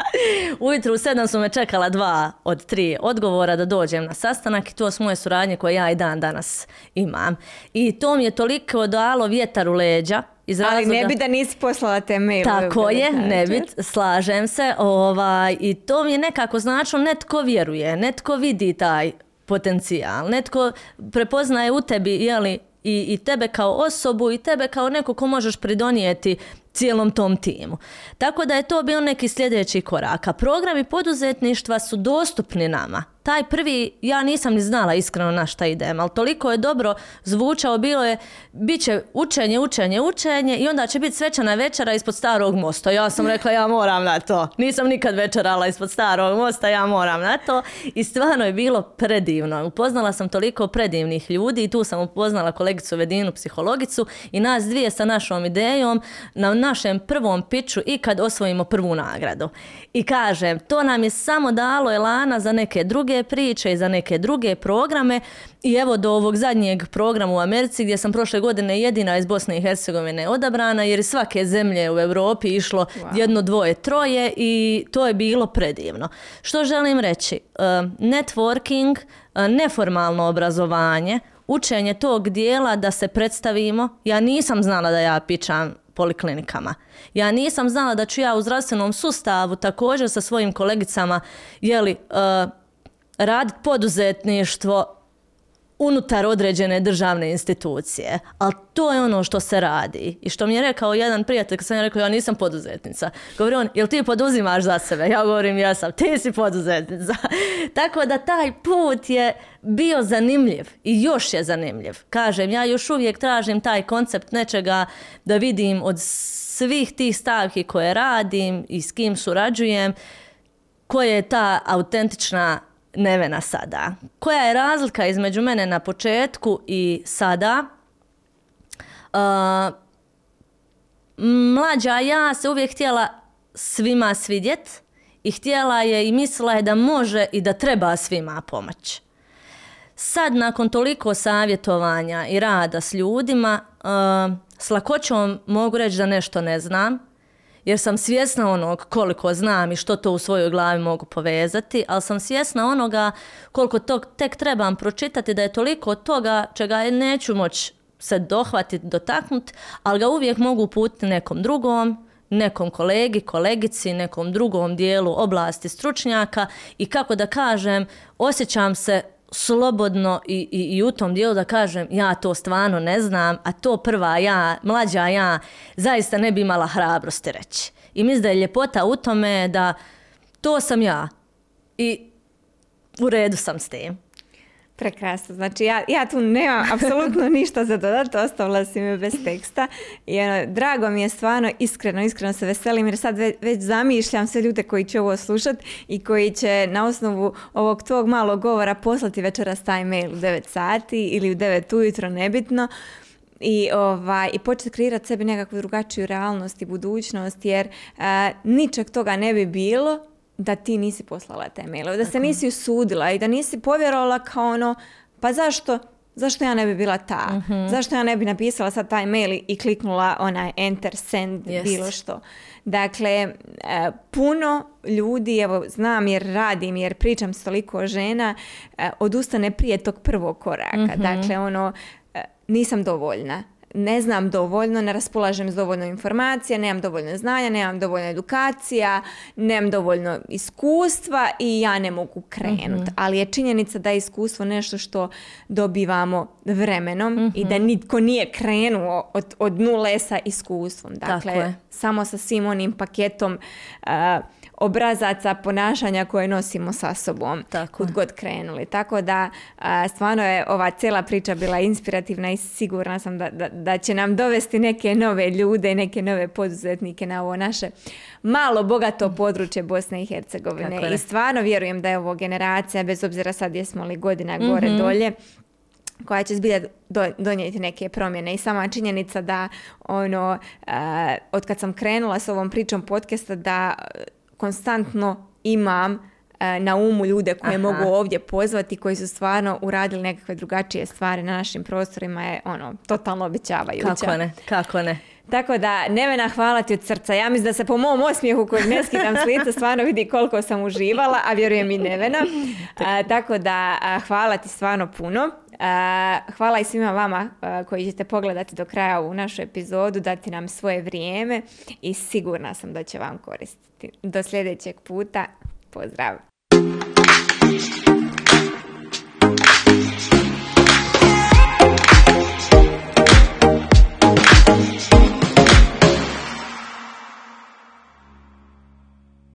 Ujutro u sedam su me čekala dva od tri odgovora da dođem na sastanak i to su moje suradnje koje ja i dan danas imam. I to mi je toliko dalo vjetar u leđa leđa. Iz Ali ne bi da nisi poslala te mail. Tako je, ne bi, slažem se. Ovaj, I to mi je nekako značilo, netko vjeruje, netko vidi taj potencijal, netko prepoznaje u tebi jeli, i, i tebe kao osobu i tebe kao neko ko možeš pridonijeti cijelom tom timu. Tako da je to bio neki sljedeći korak. A programi poduzetništva su dostupni nama taj prvi, ja nisam ni znala iskreno na šta idem, ali toliko je dobro zvučao, bilo je, bit će učenje, učenje, učenje i onda će biti svečana večera ispod starog mosta. Ja sam rekla ja moram na to. Nisam nikad večerala ispod starog mosta, ja moram na to. I stvarno je bilo predivno. Upoznala sam toliko predivnih ljudi i tu sam upoznala kolegicu Vedinu, psihologicu i nas dvije sa našom idejom na našem prvom piću i kad osvojimo prvu nagradu. I kažem, to nam je samo dalo elana za neke druge priče i za neke druge programe i evo do ovog zadnjeg programa u Americi gdje sam prošle godine jedina iz Bosne i Hercegovine odabrana jer svake zemlje u Europi išlo jedno, dvoje, troje i to je bilo predivno. Što želim reći? Uh, networking, uh, neformalno obrazovanje, učenje tog dijela da se predstavimo. Ja nisam znala da ja pičam poliklinikama. Ja nisam znala da ću ja u zdravstvenom sustavu također sa svojim kolegicama jeli, uh, raditi poduzetništvo unutar određene državne institucije. Ali to je ono što se radi. I što mi je rekao jedan prijatelj, kad sam ja rekao, ja nisam poduzetnica. Govori on, jel ti poduzimaš za sebe? Ja govorim, ja sam, ti si poduzetnica. Tako da taj put je bio zanimljiv i još je zanimljiv. Kažem, ja još uvijek tražim taj koncept nečega da vidim od svih tih stavki koje radim i s kim surađujem, koja je ta autentična Nevena sada. Koja je razlika između mene na početku i sada? Uh, mlađa ja se uvijek htjela svima svidjet i htjela je i mislila je da može i da treba svima pomoć. Sad nakon toliko savjetovanja i rada s ljudima, uh, s lakoćom mogu reći da nešto ne znam, jer sam svjesna onog koliko znam i što to u svojoj glavi mogu povezati, ali sam svjesna onoga koliko to tek trebam pročitati da je toliko toga čega neću moći se dohvatiti, dotaknuti, ali ga uvijek mogu uputiti nekom drugom, nekom kolegi, kolegici, nekom drugom dijelu oblasti stručnjaka i kako da kažem, osjećam se slobodno i, i, i u tom dijelu da kažem ja to stvarno ne znam, a to prva ja, mlađa ja, zaista ne bi imala hrabrosti reći. I mislim da je ljepota u tome da to sam ja i u redu sam s tim. Prekrasno. Znači ja, ja tu nemam apsolutno ništa za dodati, ostavila si me bez teksta. I ono, drago mi je stvarno, iskreno, iskreno se veselim jer sad već, već zamišljam sve ljude koji će ovo slušati i koji će na osnovu ovog tvog malog govora poslati večeras taj mail u 9 sati ili u 9 ujutro, nebitno i, ovaj, i početi kreirati sebi nekakvu drugačiju realnost i budućnost jer uh, ničeg toga ne bi bilo da ti nisi poslala te mailove, da se nisi usudila i da nisi povjerovala kao ono, pa zašto, zašto ja ne bi bila ta? Mhm. Zašto ja ne bi napisala sad taj mail i kliknula onaj enter, send, bilo što. Dakle, e, puno ljudi, evo znam jer radim, jer pričam s toliko žena, e, odustane prije tog prvog koraka. Mhm. Dakle, ono, e, nisam dovoljna ne znam dovoljno, ne raspolažem s dovoljno informacija, nemam dovoljno znanja, nemam dovoljno edukacija, nemam dovoljno iskustva i ja ne mogu krenuti. Mhm. Ali je činjenica da je iskustvo nešto što dobivamo vremenom i da mhm. nitko nije krenuo od, od nule sa iskustvom. Dakle, samo sa svim onim paketom obrazaca ponašanja koje nosimo sa sobom Tako. kud god krenuli. Tako da stvarno je ova cijela priča bila inspirativna i sigurna sam da, da, da će nam dovesti neke nove ljude i neke nove poduzetnike na ovo naše malo bogato područje Bosne i Hercegovine. I stvarno vjerujem da je ovo generacija, bez obzira sad jesmo li godina gore mhm. dolje, koja će zbilja donijeti neke promjene i sama činjenica da ono, od kad sam krenula s ovom pričom podcasta da konstantno imam e, na umu ljude koje mogu ovdje pozvati koji su stvarno uradili nekakve drugačije stvari na našim prostorima je ono totalno obećavajuće. Kako ne, kako ne. Tako da, Nevena, hvala ti od srca. Ja mislim da se po mom osmijehu kojeg ne skidam s lica stvarno vidi koliko sam uživala, a vjerujem i Nevena. tako da, hvala ti stvarno puno. Hvala i svima vama koji ćete pogledati do kraja u našu epizodu, dati nam svoje vrijeme i sigurna sam da će vam koristiti. Do sljedećeg puta. Pozdrav!